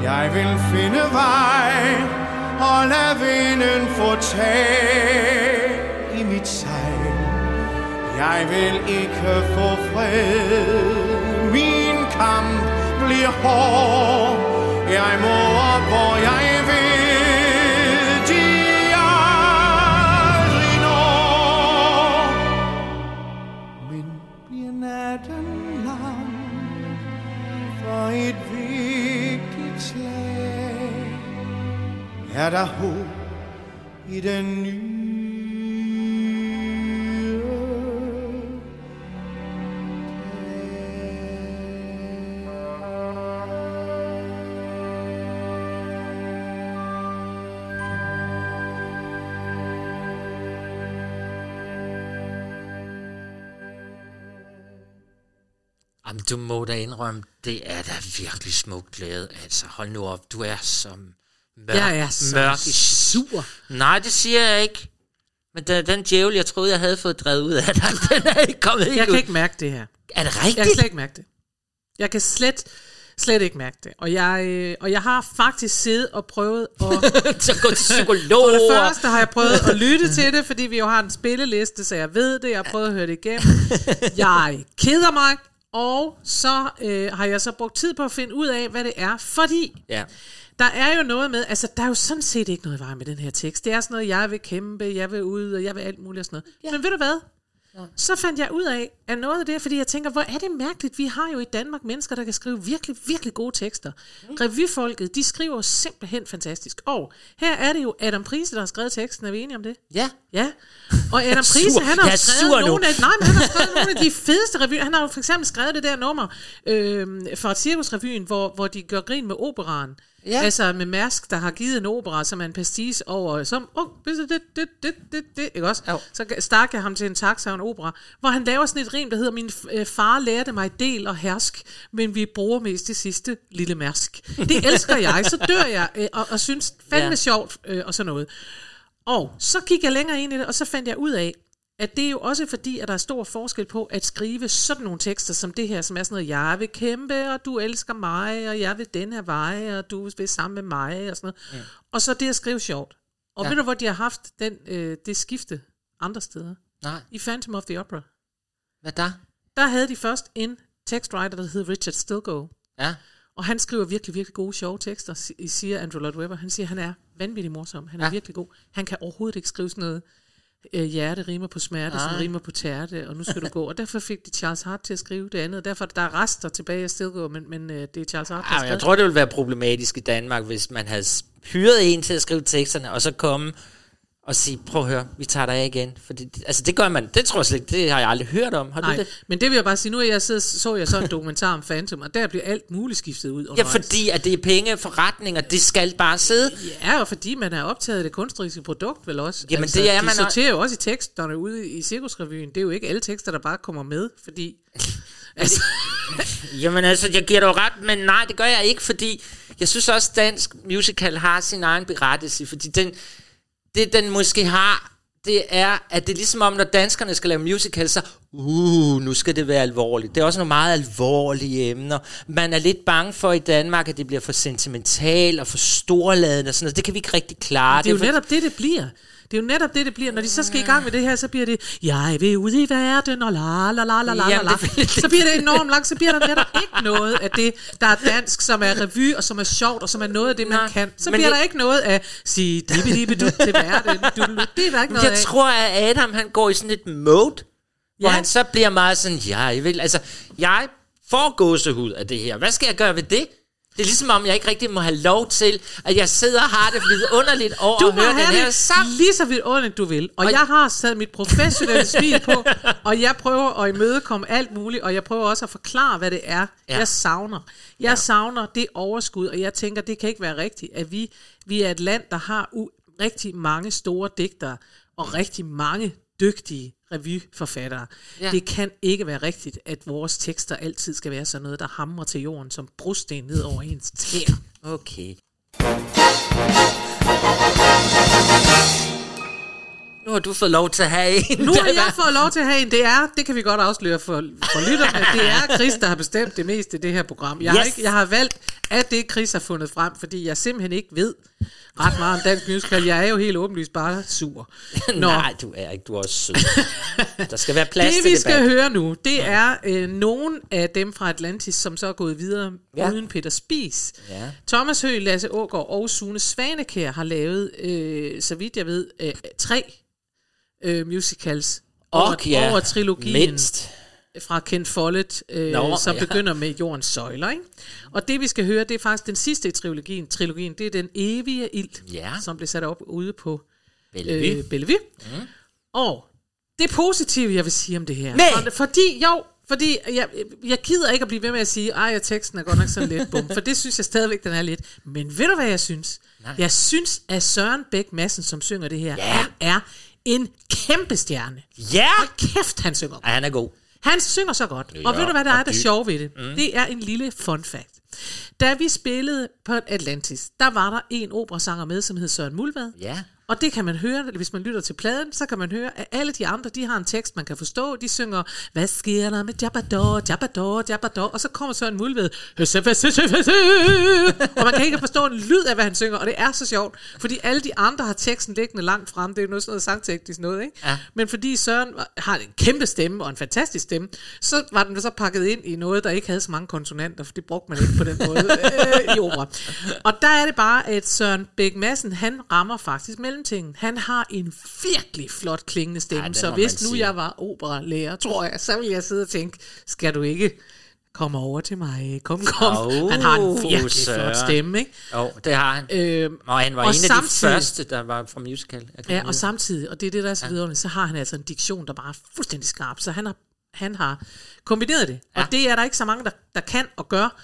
Jeg vil finde vej og lad vinden få tag mit sejl. Jeg vil ikke få fred. Min kamp bliver hård. Jeg må op, hvor jeg vil. De aldrig når. Men bliver natten lang for et vigtigt slag. Er der håb i den nye du må da indrømme, det er da virkelig smukt glæde. Altså, hold nu op, du er som mørk, Jeg er så mørk sur. Nej, det siger jeg ikke. Men den, den djævel, jeg troede, jeg havde fået drevet ud af dig, den er ikke kommet Jeg kan ud. ikke mærke det her. Er det Jeg rigtigt? kan slet ikke mærke det. Jeg kan slet, slet ikke mærke det. Og jeg, øh, og jeg har faktisk siddet og prøvet at... så gå til psykolog. For det første har jeg prøvet at lytte til det, fordi vi jo har en spilleliste, så jeg ved det. Jeg har prøvet at høre det igennem. Jeg keder mig, og så øh, har jeg så brugt tid på at finde ud af, hvad det er. Fordi Ja. der er jo noget med, altså der er jo sådan set ikke noget i vej med den her tekst. Det er sådan noget, jeg vil kæmpe, jeg vil ud, og jeg vil alt muligt og sådan noget. Ja. Men ved du hvad? Så fandt jeg ud af, at noget af det, fordi jeg tænker, hvor er det mærkeligt, vi har jo i Danmark mennesker, der kan skrive virkelig, virkelig gode tekster. Mm. Revyfolket, de skriver simpelthen fantastisk. Og her er det jo Adam Prise, der har skrevet teksten, er vi enige om det? Ja. Ja, Og Adam Sur. Prise, han har jo skrevet nogle af, nej, men han har skrevet nogle af de fedeste revyer. Han har jo for eksempel skrevet det der nummer øh, for Cirkusrevyen, hvor, hvor de gør grin med operaen. Ja. Altså med Mærsk, der har givet en opera, som er en pastis over, som, oh, det, det, det, det, det, det, ikke også? Jo. Så stak jeg ham til en taxa og en opera, hvor han laver sådan et rim, der hedder, min øh, far lærte mig del og hersk, men vi bruger mest det sidste lille Mærsk. Det elsker jeg, så dør jeg, øh, og, og synes fandme ja. sjovt øh, og sådan noget. Og så gik jeg længere ind i det, og så fandt jeg ud af, at det er jo også fordi, at der er stor forskel på at skrive sådan nogle tekster som det her, som er sådan noget, jeg vil kæmpe, og du elsker mig, og jeg vil den her vej, og du vil sammen med mig, og sådan noget. Mm. Og så det at skrive sjovt. Og Ja. ved du, hvor de har haft den, øh, det skifte andre steder? Nej, I Phantom of the Opera. hvad der? Der havde de først en tekstwriter, der hed Richard Stilgoe. Ja. Og han skriver virkelig, virkelig gode, sjove tekster, si- siger Andrew Lloyd Webber. Han siger, han er vanvittig morsom. Han er Ja. virkelig god. Han kan overhovedet ikke skrive sådan noget, øh, hjerte rimer på smerte, Nej. som rimer på tærte, og nu skal du gå. Og derfor fik de Charles Hart til at skrive det andet. Derfor der er rester tilbage af Stilgoe, men, men øh, det er Charles Hart, der men jeg tror, det ville være problematisk i Danmark, hvis man havde hyret en til at skrive teksterne, og så komme og sige, prøv at høre, vi tager dig af igen. Fordi, det- altså det gør man, det tror jeg slet ikke, det har jeg aldrig hørt om. Har Nej, du det? men det vil jeg bare sige, nu er jeg siddet, så jeg så en dokumentar om Phantom, og der bliver alt muligt skiftet ud Ja, undervejs. fordi at det er penge, forretninger, det skal bare sidde. Ja, og fordi man er optaget af det kunstneriske produkt, vel også. Jamen, det er de man sorterer jo også i teksterne ude i Cirkusrevyen. Det er jo ikke alle tekster, der bare kommer med, fordi... altså, Jamen altså, jeg giver dig ret, men nej, det gør jeg ikke, fordi jeg synes også, dansk musical har sin egen berettelse, fordi den, det den måske har, det er, at det er ligesom om, når danskerne skal lave musical, så, uh, nu skal det være alvorligt. Det er også nogle meget alvorlige emner. Man er lidt bange for i Danmark, at det bliver for sentimentalt og for storladen og sådan noget. Det kan vi ikke rigtig klare. det er jo for, netop det, det bliver. Det er jo netop det, det bliver. Når de så skal i gang med det her, så bliver det, jeg vil ud i verden, og la la la la la Jamen, la. det Så bliver det enormt langt, så bliver der netop ikke noget af det, der er dansk, som er revy, og som er sjovt, og som er noget af det, man Nej, kan. Så bliver det- der ikke noget af, sige, dibi dibi du til verden. Du, det er der ikke noget jeg af. tror, at Adam han går i sådan et mode, hvor Ja. han så bliver meget sådan, jeg vil, altså, jeg får gåsehud af det her. Hvad skal jeg gøre ved det? Det er ligesom om, jeg ikke rigtig må have lov til, at jeg sidder og har det vidunderligt over Du at høre den her sang. lige så vidunderligt du vil. Og, Og- jeg har sat mit professionelle smil på, og jeg prøver at imødekomme alt muligt, og jeg prøver også at forklare, hvad det er, ja. jeg savner. Jeg ja. savner det overskud, og jeg tænker, det kan ikke være rigtigt, at vi, vi er et land, der har u- rigtig mange store digtere, og rigtig mange dygtige revyforfattere. Ja. Det kan ikke være rigtigt, at vores tekster altid skal være sådan noget, der hamrer til jorden som brosten ned over ens tæer. Okay. Nu har du fået lov til at have en. Nu har jeg fået lov til at have en. Det er, det kan vi godt afsløre for, for lytterne, det er Chris, der har bestemt det meste i det her program. Jeg, yes. har, ikke, jeg har valgt, at det Chris har fundet frem, fordi jeg simpelthen ikke ved ret meget om dansk musical. Jeg er jo helt åbenlyst bare sur. Nå, Nej, du er ikke. Du er også sød. Der skal være plads det til vi debat. skal høre nu, det er øh, nogen af dem fra Atlantis, som så er gået videre Ja. uden Peter Spies. Ja. Thomas Høgh, Lasse Ågaard og Sune Svanekær har lavet, øh, så vidt jeg ved, øh, tre øh, musicals Og over, ja, over trilogien mindst. Fra Ken Follett, øh, Nå, som ja. begynder med Jordens Søjler. Ikke? Og det vi skal høre, det er faktisk den sidste i trilogien. Trilogien, det er Den Evige Ild, Ja. som blev sat op ude på Bellevue. øh, Bellevue. Mm. Og det positive, jeg vil sige om det her. Nej. Fordi, jo, fordi jeg, jeg gider ikke at blive ved med at sige, ej, at teksten er godt nok sådan lidt bum, for det synes jeg stadigvæk, den er lidt. Men ved du, hvad jeg synes? Nej. Jeg synes, at Søren Bæk Madsen, som synger det her, Ja. han er en kæmpe stjerne. Ja! Hold kæft, han synger. Ej, han er god. Han synger så godt. Ja, og ved du, hvad der er det dyb. sjove ved det? Mm. Det er en lille fun fact. Da vi spillede på Atlantis, der var der en operasanger med, som hed Søren Mulvad. Ja. Og det kan man høre, hvis man lytter til pladen, så kan man høre, at alle de andre, de har en tekst, man kan forstå. De synger, hvad sker der med Jabador, Jabador, Jabador, og så kommer Søren Mulved, og man kan ikke forstå en lyd af, hvad han synger, og det er så sjovt, fordi alle de andre har teksten liggende langt frem, det er jo noget sådan noget sangteknisk noget, ikke? Ja. Men fordi Søren har en kæmpe stemme og en fantastisk stemme, så var den så pakket ind i noget, der ikke havde så mange konsonanter, for det brugte man ikke på den måde øh, i opera. Og der er det bare, at Søren Bæk Madsen, han rammer faktisk mellemtingen. Han har en virkelig flot klingende stemme, Ej, så hvis nu sige. jeg var operalærer, tror jeg, så ville jeg sidde og tænke, skal du ikke Kom over til mig, kom, kom. Au, han har en virkelig Søren. flot stemme, ikke? Jo, det har han. Øhm, og han var og en af samtidig- de første, der var fra musical. Ja, og samtidig, og det er det, der er så vidunderligt, så har han altså en diktion, der bare er fuldstændig skarp. Så han har, han har kombineret det. Ja. Og det er der ikke så mange, der, der kan og gør.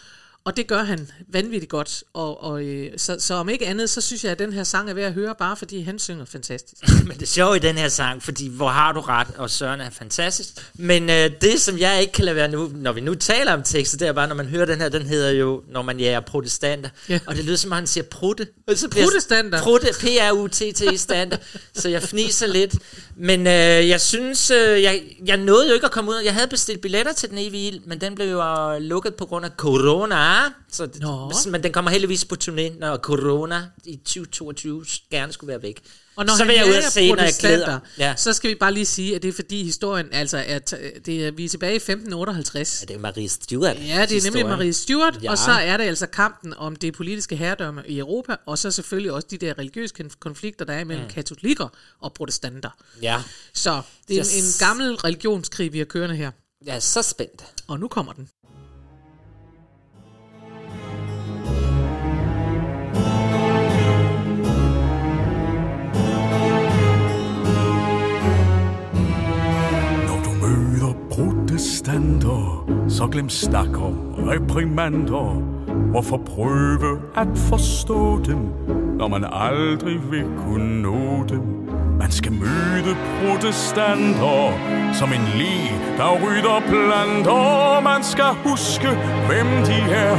Og det gør han vanvittigt godt. Og, og, øh, så, så om ikke andet, så synes jeg, at den her sang er værd at høre, bare fordi han synger fantastisk. Men det sjove i den her sang, fordi hvor har du ret, og Søren er fantastisk. Men øh, det, som jeg ikke kan lade være nu, når vi nu taler om tekster, det er bare, når man hører den her, den hedder jo, når man jager protestanter. Ja. Og det lyder som om, han siger prutte. Og så Protestanter. Prutte, P-R-U-T-T stander. så jeg fniser lidt. Men øh, jeg synes, øh, jeg, jeg nåede jo ikke at komme ud. Jeg havde bestilt billetter til den evige ild, men den blev jo øh, lukket på grund af corona. Så Nå. men den kommer heldigvis på turné, når corona i 2022 gerne skulle være væk. Og når så vil jeg ud og se, når jeg glæder. Ja. så skal vi bare lige sige, at det er fordi historien, altså, at det er, vi er tilbage i 1558. Ja, det er Marie Stewart. Ja, det er nemlig historien. Marie Stuart, Ja. og så er det altså kampen om det politiske herredømme i Europa, og så selvfølgelig også de der religiøse konf- konflikter, der er mellem mm. katolikker og protestanter. Ja. Så det er Yes. en, en gammel religionskrig, vi har kørende her. Jeg er så spændt. Og nu kommer den. Så glem snak om reprimander. Hvorfor prøve at forstå dem, når man aldrig vil kunne nå dem? Man skal møde protestanter som en li, der rydder planter. Man skal huske, hvem de er.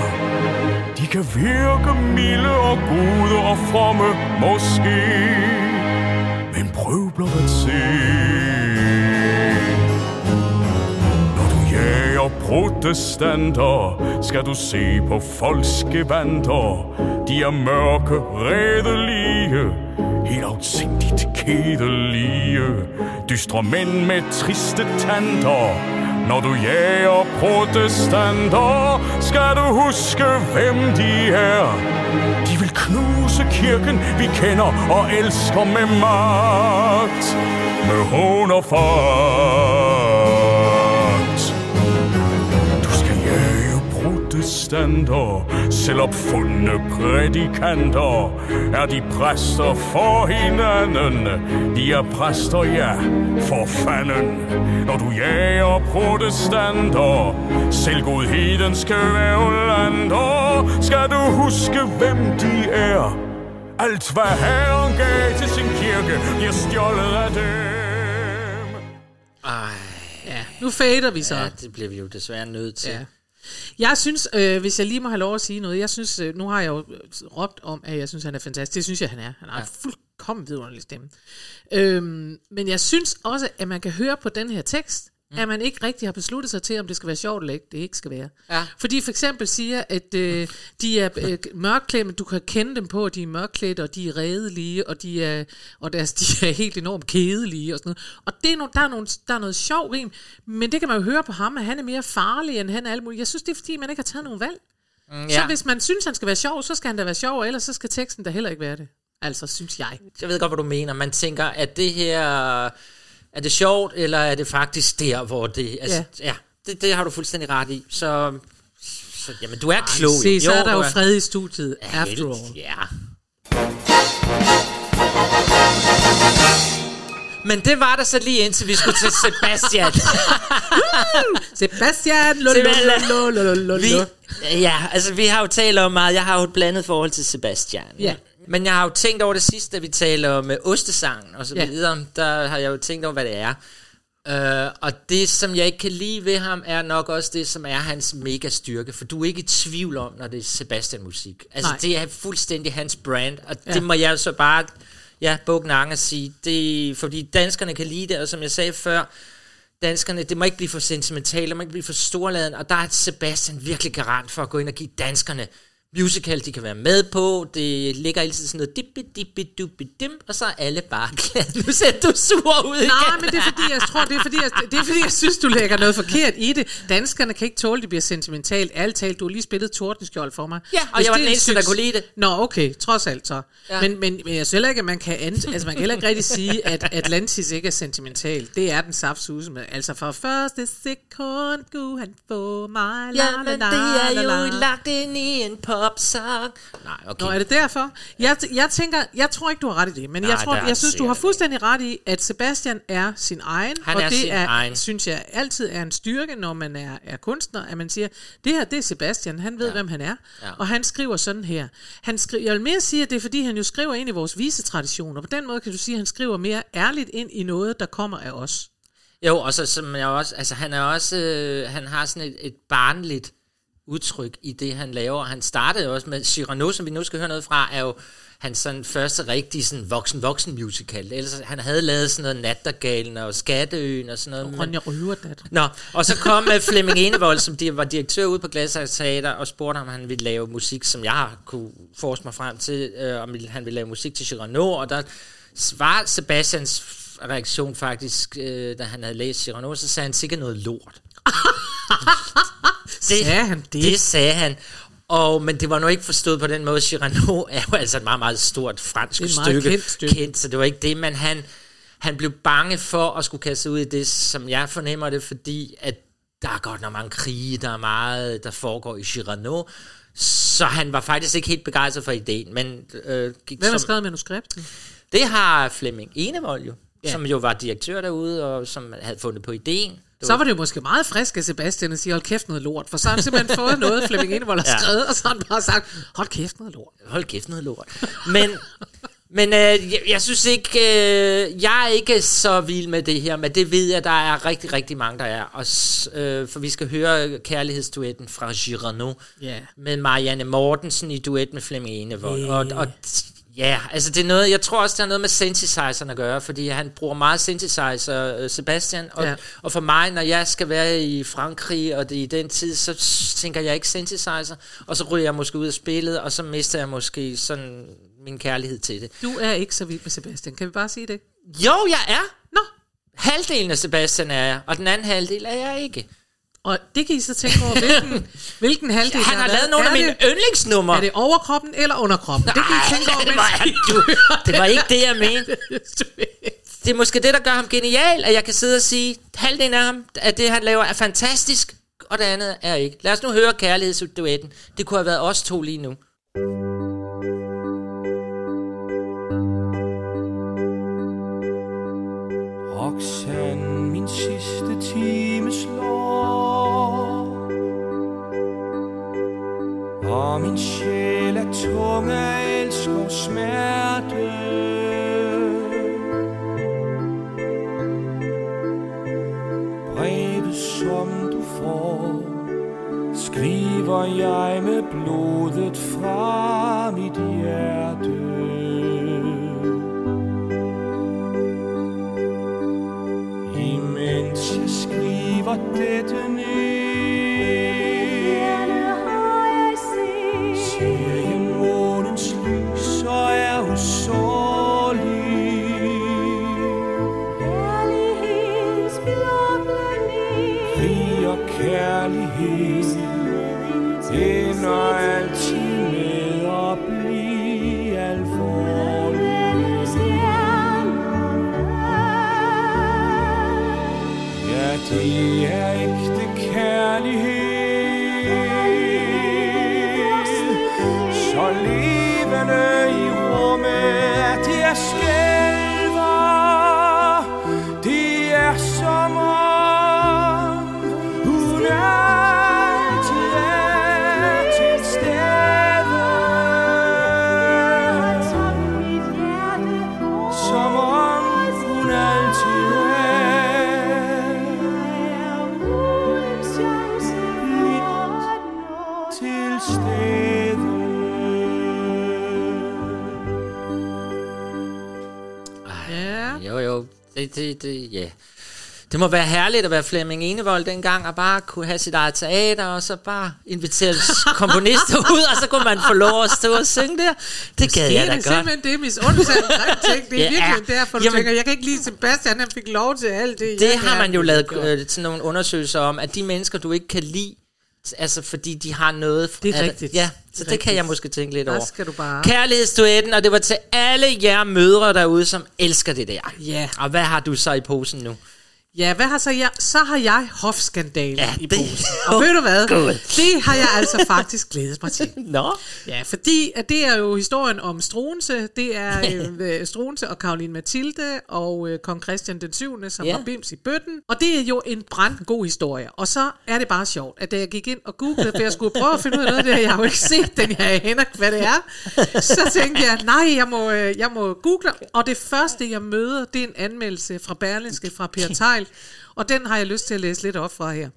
De kan virke milde og gode og fromme, måske. Men prøv blot at se. Jager protestanter, skal du se på folks gevanter. De er mørke, redelige, helt afsindigt kedelige. Dystre mænd med triste tanter. Når du jager protestanter, skal du huske, hvem de er. De vil knuse kirken, vi kender og elsker med magt. Med hån og fart. Protestanter, selvopfundne prædikanter. Er de præster for hinanden? De er præster, ja, for fanden. Når du jager protestanter, selvgodheden skal være lander. Skal du huske, hvem de er? Alt hvad Herren gav til sin kirke, bliver stjålet af dem. Ej, Ja, nu fader vi så. ja, det bliver vi jo desværre nødt til. Ja. Jeg synes, øh, hvis jeg lige må have lov at sige noget, jeg synes, øh, nu har jeg jo øh, råbt om, at jeg synes, han er fantastisk. Det synes jeg, han er. Han har ja. en fuldkommen vidunderlig stemme. Øhm, men jeg synes også, at man kan høre på den her tekst, mm. at man ikke rigtig har besluttet sig til, om det skal være sjovt eller ikke. Det ikke skal være. Ja. Fordi for eksempel siger, at øh, de er øh, mørklædte, men du kan kende dem på, at de er mørklædte, og de er redelige, og, de er, og deres, de er helt enormt kedelige og sådan noget. Og det er no, der, er nogle, der er noget sjov rim, men det kan man jo høre på ham, at han er mere farlig, end han er alt muligt. Jeg synes, det er fordi, man ikke har taget nogen valg. Mm, Så ja. hvis man synes, han skal være sjov, så skal han da være sjov, og ellers så skal teksten da heller ikke være det. Altså, synes jeg. Jeg ved godt, hvad du mener. Man tænker, at det her... Er det sjovt, eller er det faktisk der, hvor det... Altså, ja, ja det, det har du fuldstændig ret i. Så, så jamen, du er klog. Se, så er der jo fred i studiet, after Helt, all. Ja. Men det var der så lige indtil vi skulle til Sebastian. Sebastian, lo, lo, lo, lo, lo, lo, vi, lo. Ja, altså vi har jo talt om meget. Jeg har jo et blandet forhold til Sebastian. Ja. Men jeg har jo tænkt over det sidste, da vi taler om øh, ostesangen og så Ja. videre. Der har jeg jo tænkt over, hvad det er. Uh, og det, som jeg ikke kan lide ved ham, er nok også det, som er hans mega styrke. For du er ikke i tvivl om, når det er Sebastian-musik. Altså, Nej. det er fuldstændig hans brand. Og Ja. det må jeg så bare, ja, bukke nakken og sige. Det, fordi danskerne kan lide det, og som jeg sagde før, danskerne, det må ikke blive for sentimentalt, det må ikke blive for storladen, og der er Sebastian virkelig garant for at gå ind og give danskerne musical, de kan være med på. Det ligger altid sådan noget dippi dippi duppi dim, og så er alle bare glade. Nu ser du sur ud igen. Nej, men det er fordi, jeg tror, det er fordi, jeg, det er fordi, jeg synes, du lægger noget forkert i det. Danskerne kan ikke tåle, at det bliver sentimentalt. Alt talt, du har lige spillet Tordenskjold for mig. Ja, og Hvis jeg var den er en eneste, der kunne lide det. Nå, okay, trods alt så. Ja. Men, men, men jeg synes heller ikke, at man kan, an, altså man kan heller ikke rigtig sige, at Atlantis ikke er sentimental. Det er den saftsus med. Altså for første sekund kunne han få mig. la, Ja, la, men la, det er la, jo la. lagt ind i en popsang. Nej, okay. Nå, er det derfor? Jeg, jeg tænker, jeg tror ikke, du har ret i det, men Nej, jeg, tror, jeg synes, du har fuldstændig ret i, at Sebastian er sin egen, Han og er det sin er, egen. synes jeg altid er en styrke, når man er, er kunstner, at man siger, det her, det er Sebastian, han ved, ja. hvem han er, ja. og han skriver sådan her. Han skriver, jeg vil mere sige, at det er, fordi han jo skriver ind i vores visetradition, og på den måde kan du sige, at han skriver mere ærligt ind i noget, der kommer af os. Jo, og så som jeg også, altså han er også, øh, han har sådan et, et barnligt udtryk i det, han laver. Han startede også med Cyrano, som vi nu skal høre noget fra, er jo hans sådan første rigtige sådan voksen-voksen musical. Ellers han havde lavet sådan noget Nattergalen og Skatteøen og sådan noget. Ronja Røverdat. Nå, og så kom uh, Flemming Enevold, som var direktør ude på Gladsaxe Teater, og spurgte, om han ville lave musik, som jeg kunne forske mig frem til, øh, om han ville lave musik til Cyrano, og der var Sebastians reaktion faktisk, øh, da han havde læst Cyrano, så sagde han sikkert noget lort. det, Sagde han det? Det sagde han. Og, men det var nu ikke forstået på den måde. Cyrano er jo altså et meget, meget stort fransk Det er stykke. kendt stykke. kendt, så det var ikke det, men han, han blev bange for at skulle kaste ud i det, som jeg fornemmer det, fordi at der er godt nok mange krige, der er meget, der foregår i Cyrano, så han var faktisk ikke helt begejstret for ideen, men øh, gik Hvem har skrevet manuskriptet? det har Flemming Enevold jo, ja. Som jo var direktør derude, og som havde fundet på ideen. Det Så var det jo måske meget frisk af Sebastian at sige, hold kæft noget lort, for så har han simpelthen fået noget, Flemming Enevold har Ja. skrevet, og så har han bare sagt, hold kæft noget lort. Hold kæft noget lort. Men, men øh, jeg, jeg synes ikke, øh, jeg er ikke så vild med det her, men det ved jeg, der er rigtig, rigtig mange, der er. Og, øh, for vi skal høre kærlighedsduetten fra Girano Ja. med Marianne Mortensen i duet med Flemming Enevold. Ja. Og, og ja, altså det er noget, jeg tror også, det har noget med synthesizeren at gøre, fordi han bruger meget synthesizer, øh, Sebastian, og, Ja. og for mig, når jeg skal være i Frankrig, og det i den tid, så tænker jeg ikke synthesizer, og så ryger jeg måske ud af spillet, og så mister jeg måske sådan min kærlighed til det. Du er ikke så vild med Sebastian, kan vi bare sige det? Jo, jeg er. Nå. Halvdelen af Sebastian er jeg, og den anden halvdel er jeg ikke. Og det kan I så tænke over, hvilken, hvilken halvdel Han har lavet nogle af mine det- yndlingsnumre. Er det overkroppen eller underkroppen? det kan I tænke over, det, mens var, I du, det var ikke det, jeg mente. Det er måske det, der gør ham genial, at jeg kan sidde og sige, halvdelen af ham, at det, han laver, er fantastisk, og det andet er ikke. Lad os nu høre kærlighedsduetten. Det kunne have været os to lige nu. Roxanne, min sidste Og min sjæl er tung af elsker smerte. Brevet som du får Skriver jeg med blodet fra mit hjerte. Imens jeg skriver dette ned Det, det, det, ja. Det må være herligt at være Flemming Enevold dengang, og bare kunne have sit eget teater, og så bare invitere komponister ud, og så kunne man få lov at stå og synge der. Det gad jeg da det godt. simpelthen det, mis undtagelse. Det er Ja. virkelig derfor, du Jamen- tænker, jeg kan ikke lide Sebastian, han fik lov til alt det. Det har man jo lavet øh, sådan nogle undersøgelser om, at de mennesker, du ikke kan lide, altså fordi de har noget... Det er at- rigtigt. Ja, Det så er det kan jeg måske tænke lidt Der over. skal du bare... Kærlighedsduetten, og det var til alle jer mødre derude, som elsker det der. Ja. Og hvad har du så i posen nu? Ja, hvad har så jeg? Så har jeg hofskandalen Ja, i posen. Og ved du hvad? God. Det har jeg altså faktisk glædet mig til. Nå? Ja, fordi at det er jo historien om Struense. Det er øh, Struense og Karoline Mathilde og øh, kong Christian den 7., som Ja. har bims i bøtten. Og det er jo en brandgod historie. Og så er det bare sjovt, at da jeg gik ind og googlede, for jeg skulle prøve at finde ud af noget af det her, jeg har jo ikke set den, jeg aner, hvad det er. Så tænkte jeg, nej, jeg må, øh, jeg må google. Og det første, jeg møder, det er en anmeldelse fra Berlingske fra Per Tejl. Og den har jeg lyst til at læse lidt op fra her.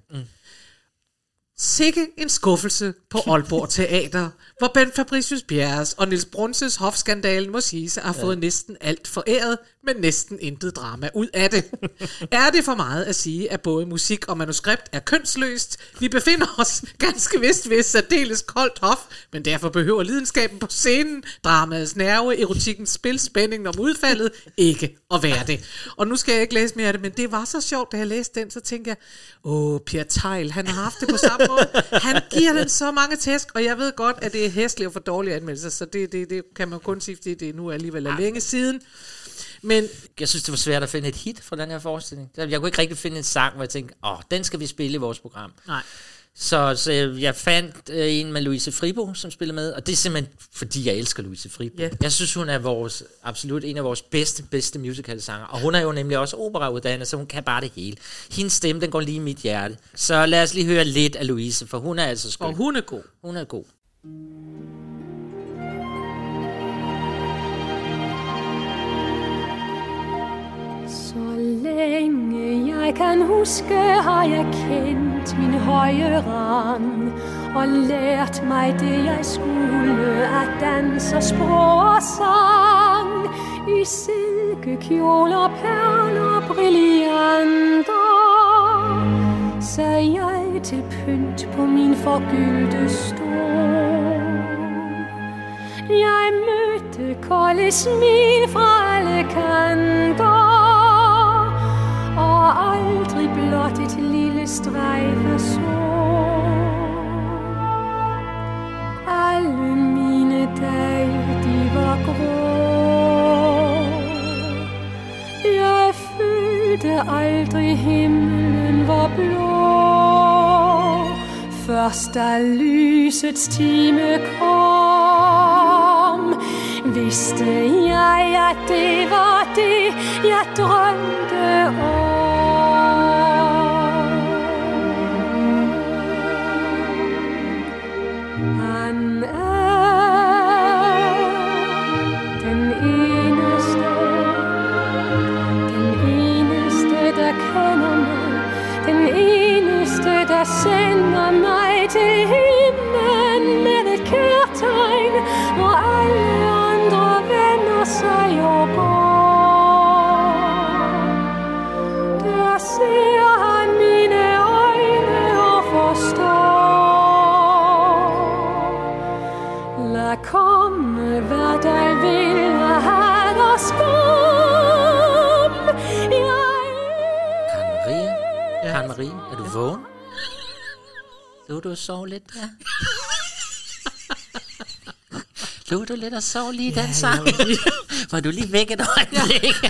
Sikke en skuffelse på Aalborg Teater, hvor Ben Fabricius Bjerres og Nils Brunses hofskandalen må sige sig at have fået næsten alt foræret, men næsten intet drama ud af det. er det for meget at sige, at både musik og manuskript er kønsløst? Vi befinder os ganske vist ved særdeles koldt hof, men derfor behøver lidenskaben på scenen, dramaets nerve, erotikkens spil, spændingen om udfaldet, ikke at være det. Og nu skal jeg ikke læse mere af det, men det var så sjovt, da jeg læste den, så tænkte jeg, åh, Per Tejl, han har haft det på samme måde. Han giver den så mange tæsk, og jeg ved godt, at det er hæsligt at få dårlige anmeldelser, så det, det, det kan man kun sige, fordi det nu alligevel er længe siden. Men Jeg synes, det var svært at finde et hit fra den her forestilling. Jeg kunne ikke rigtig finde en sang, hvor jeg tænkte, åh, den skal vi spille i vores program. nej, Så, så jeg fandt øh, en med Louise Fribo, som spiller med, og det er simpelthen, fordi jeg elsker Louise Fribo. Ja. Jeg synes, hun er vores, absolut en af vores bedste, bedste musical-sanger, og hun er jo nemlig også operauddannet, så hun kan bare det hele. Hendes stemme, den går lige i mit hjerte. Så lad os lige høre lidt af Louise, for hun er altså skøn. og hun er god. hun er god. Så længe jeg kan huske, har jeg kendt min høje rang og lært mig det, jeg skulle at dans og sprog og sang i silkekjoler, perler, brillanter. Sagde jeg til pynt på min forgyldte stol. Jeg mødte kolde smil fra alle kanter og aldrig blot et lille strejf af sol Alle mine dage, de var grå. Jeg følte aldrig himlen var blå. Først da lysets time kom Vidste jeg, at det var det, jeg drømte om. Han er den eneste den eneste, der kender mig, den eneste, der sender mig til himlen du vågen? Lå du og sov lidt der? Lå du lidt og sov lige ja, den sang? Var du lige væk et øjeblik?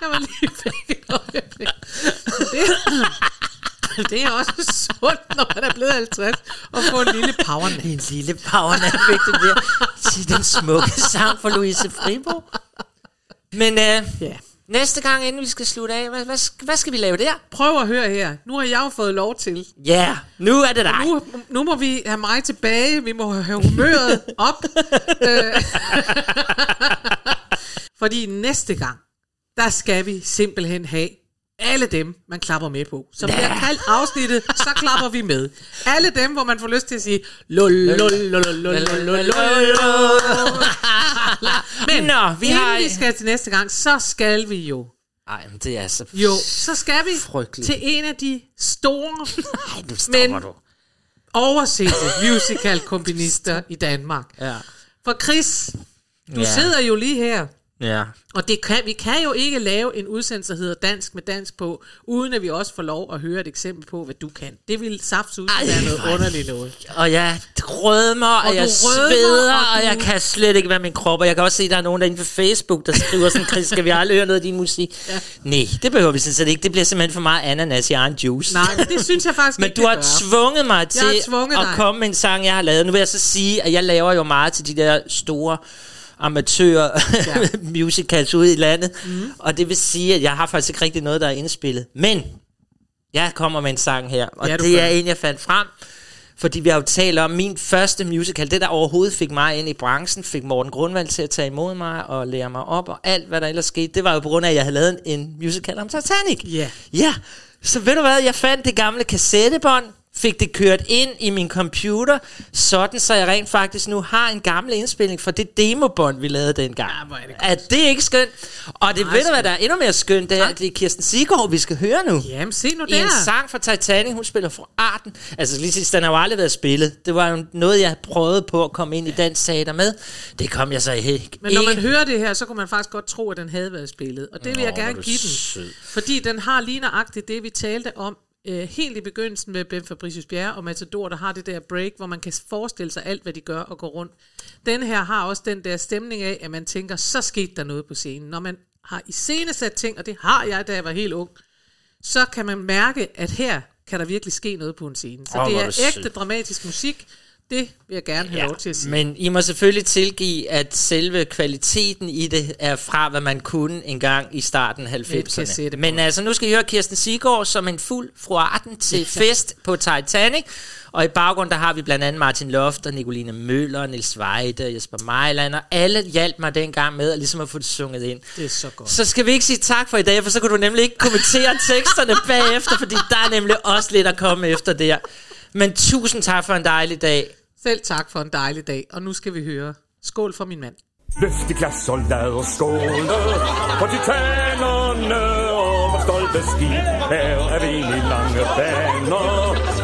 Jeg var lige væk et øjeblik. Det, det er også sundt, når man er blevet 50, og få en lille powernap. En lille powernap fik du der til den smukke sang for Louise Fribo. Men øh, Ja. Næste gang, inden vi skal slutte af, hvad, hvad, hvad skal vi lave der? Prøv at høre her. Nu har jeg jo fået lov til. Ja, yeah, nu er det dig. Nu, nu må vi have mig tilbage. Vi må have humøret op. Øh, Fordi næste gang, der skal vi simpelthen have alle dem, man klapper med på. Som bliver kaldt afsnittet, så klapper vi med. Alle dem, hvor man får lyst til at sige lul, lul, lul, lul, lul, lul, lul, lul. Men Nå, vi inden har... vi skal til næste gang, så skal vi jo Ej, men det er så Jo, så skal vi frygteligt. til en af de store, Ej, nu stopper men du. oversete musical-komponister i Danmark. Ja. For Chris, du Ja. sidder jo lige her, Ja. og det kan, vi kan jo ikke lave en udsendelse, der hedder Dansk med Dansk på, uden at vi også får lov at høre et eksempel på, hvad du kan. Det vil saftsus være noget underligt noget. Og jeg rødmer, og, Og og jeg du rødmer, sveder, og og, du- jeg kan slet ikke være min krop. Og jeg kan også se, at der er nogen derinde på Facebook, der skriver sådan, Chris, skal vi aldrig høre noget af din musik? Ja. Nej, det behøver vi sådan set ikke. Det bliver simpelthen for meget ananas i egen juice. Nej, men det synes jeg faktisk Men ikke, du det har tvunget mig til tvunget at dig. komme med en sang, jeg har lavet. Nu vil jeg så sige, at jeg laver jo meget til de der store amatører ja. musicals ude i landet. Mm. Og det vil sige, at jeg har faktisk ikke rigtig noget, der er indspillet. Men jeg kommer med en sang her, og Ja, det gør. er en, jeg fandt frem. Fordi vi har jo talt om min første musical, det der overhovedet fik mig ind i branchen, fik Morten Grundvald til at tage imod mig og lære mig op, og alt hvad der ellers skete, det var jo på grund af, at jeg havde lavet en, en musical om Titanic. Ja. Ja, så ved du hvad, jeg fandt det gamle kassettebånd, fik det kørt ind i min computer, sådan så jeg rent faktisk nu har en gammel indspilning fra det demobånd, vi lavede dengang. Ja, hvor er det er det ikke skønt? Og det Nej, ved du, hvad der er endnu mere skønt, det er, at det er Kirsten Sigård, vi skal høre nu. Jamen, se nu I en der. sang fra Titanic, hun spiller fra Arten. Altså lige sidst, den har jo aldrig været spillet. Det var jo noget, jeg prøvede på at komme ind i dansk teater med. Det kom jeg så ikke. Men når man ikke. hører det her, så kunne man faktisk godt tro, at den havde været spillet. Og det vil Nå, jeg er gerne give den. sød. Fordi den har lige nøjagtigt det, vi talte om øh, helt i begyndelsen med Ben Fabricius Bjerre og Matador, der har det der break, hvor man kan forestille sig alt, hvad de gør og gå rundt. Den her har også den der stemning af, at man tænker, så skete der noget på scenen. Når man har iscenesat ting, og det har jeg, da jeg var helt ung, så kan man mærke, at her kan der virkelig ske noget på en scene. Så Åh, det er ægte dramatisk musik. Det vil jeg gerne have lov til at sige. Men I må selvfølgelig tilgive, at selve kvaliteten i det er fra, hvad man kunne engang i starten af 90'erne. kassettebånd. Men altså, nu skal I høre Kirsten Sigård som en fuld fruarten til fest på Titanic. Og i baggrund, der har vi blandt andet Martin Loft og Nicoline Møller, Nils Weide, Jesper Mejland, og alle hjalp mig dengang med at ligesom at få det sunget ind. Det er så godt. Så skal vi ikke sige tak for i dag, for så kan du nemlig ikke kommentere teksterne bagefter, fordi der er nemlig også lidt at komme efter der. Men tusind tak for en dejlig dag. Selv tak for en dejlig dag, og nu skal vi høre Skål for min mand. Løft i glas og lad os skåle For titanerne og vores stolte skib Her er vi i lange baner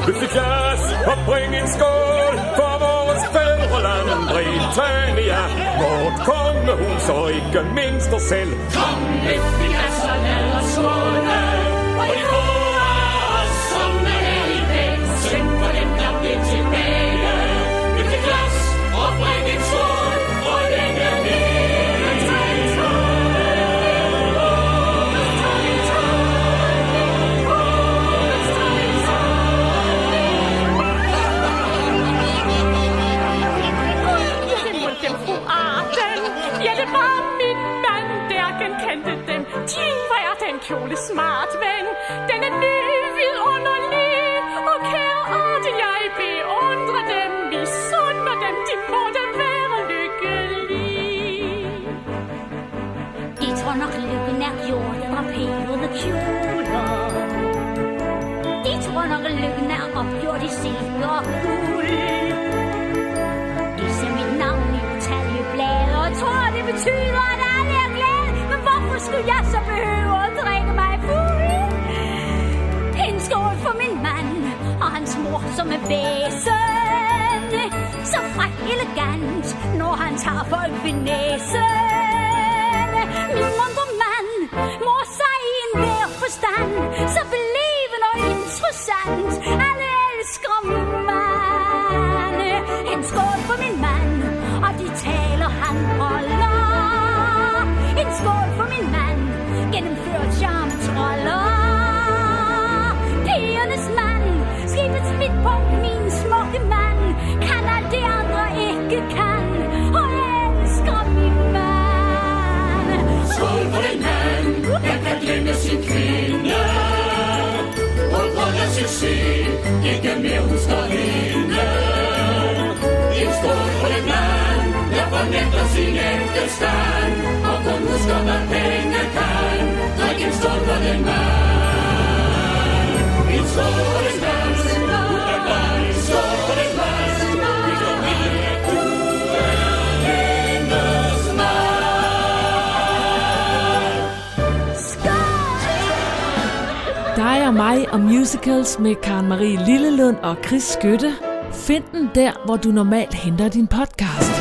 Løft i glas og bring en skål For vores fædreland Britannia Vort kongehus og ikke mindst os selv Kom, løft i glas og lad os skåle. Der den. Din, hvor er den kjole smart, ven. Den er ny, vidunderlig. Og kære Arden, jeg beundrer dem. Vi sunder dem, de må da være lykkelige. De tror nok lykken er gjort af draperede kjoler. De tror nok lykken er opgjort i silke og guld. Skulle jeg så behøve at drikke mig fuld? En skål for min mand og hans mor som er væsen. Så fræk elegant, når han tager folk ved næsen. Min muntre mand mor sig i en hver forstand, så belevende og interessant. Skål for min mand, gennemført charme troller. Pigernes mand, skibets midtpunkt, min smukke mand, kan alt det andre ikke kan, og jeg elsker min mand. Skål for den mand, der kan glemme sin kvinde. På grund af succes, ikke mere husker hende. En skål for den mand, nätt och sin ægte Och om du skapar pengar kan. Drik en skål for den mand. En skål for den mand, ud af vejen. En dans for den mand, vi går er Dig og mig og musicals med Karen Marie Lillelund og Chris Skytte. Find den der, hvor du normalt henter din podcast.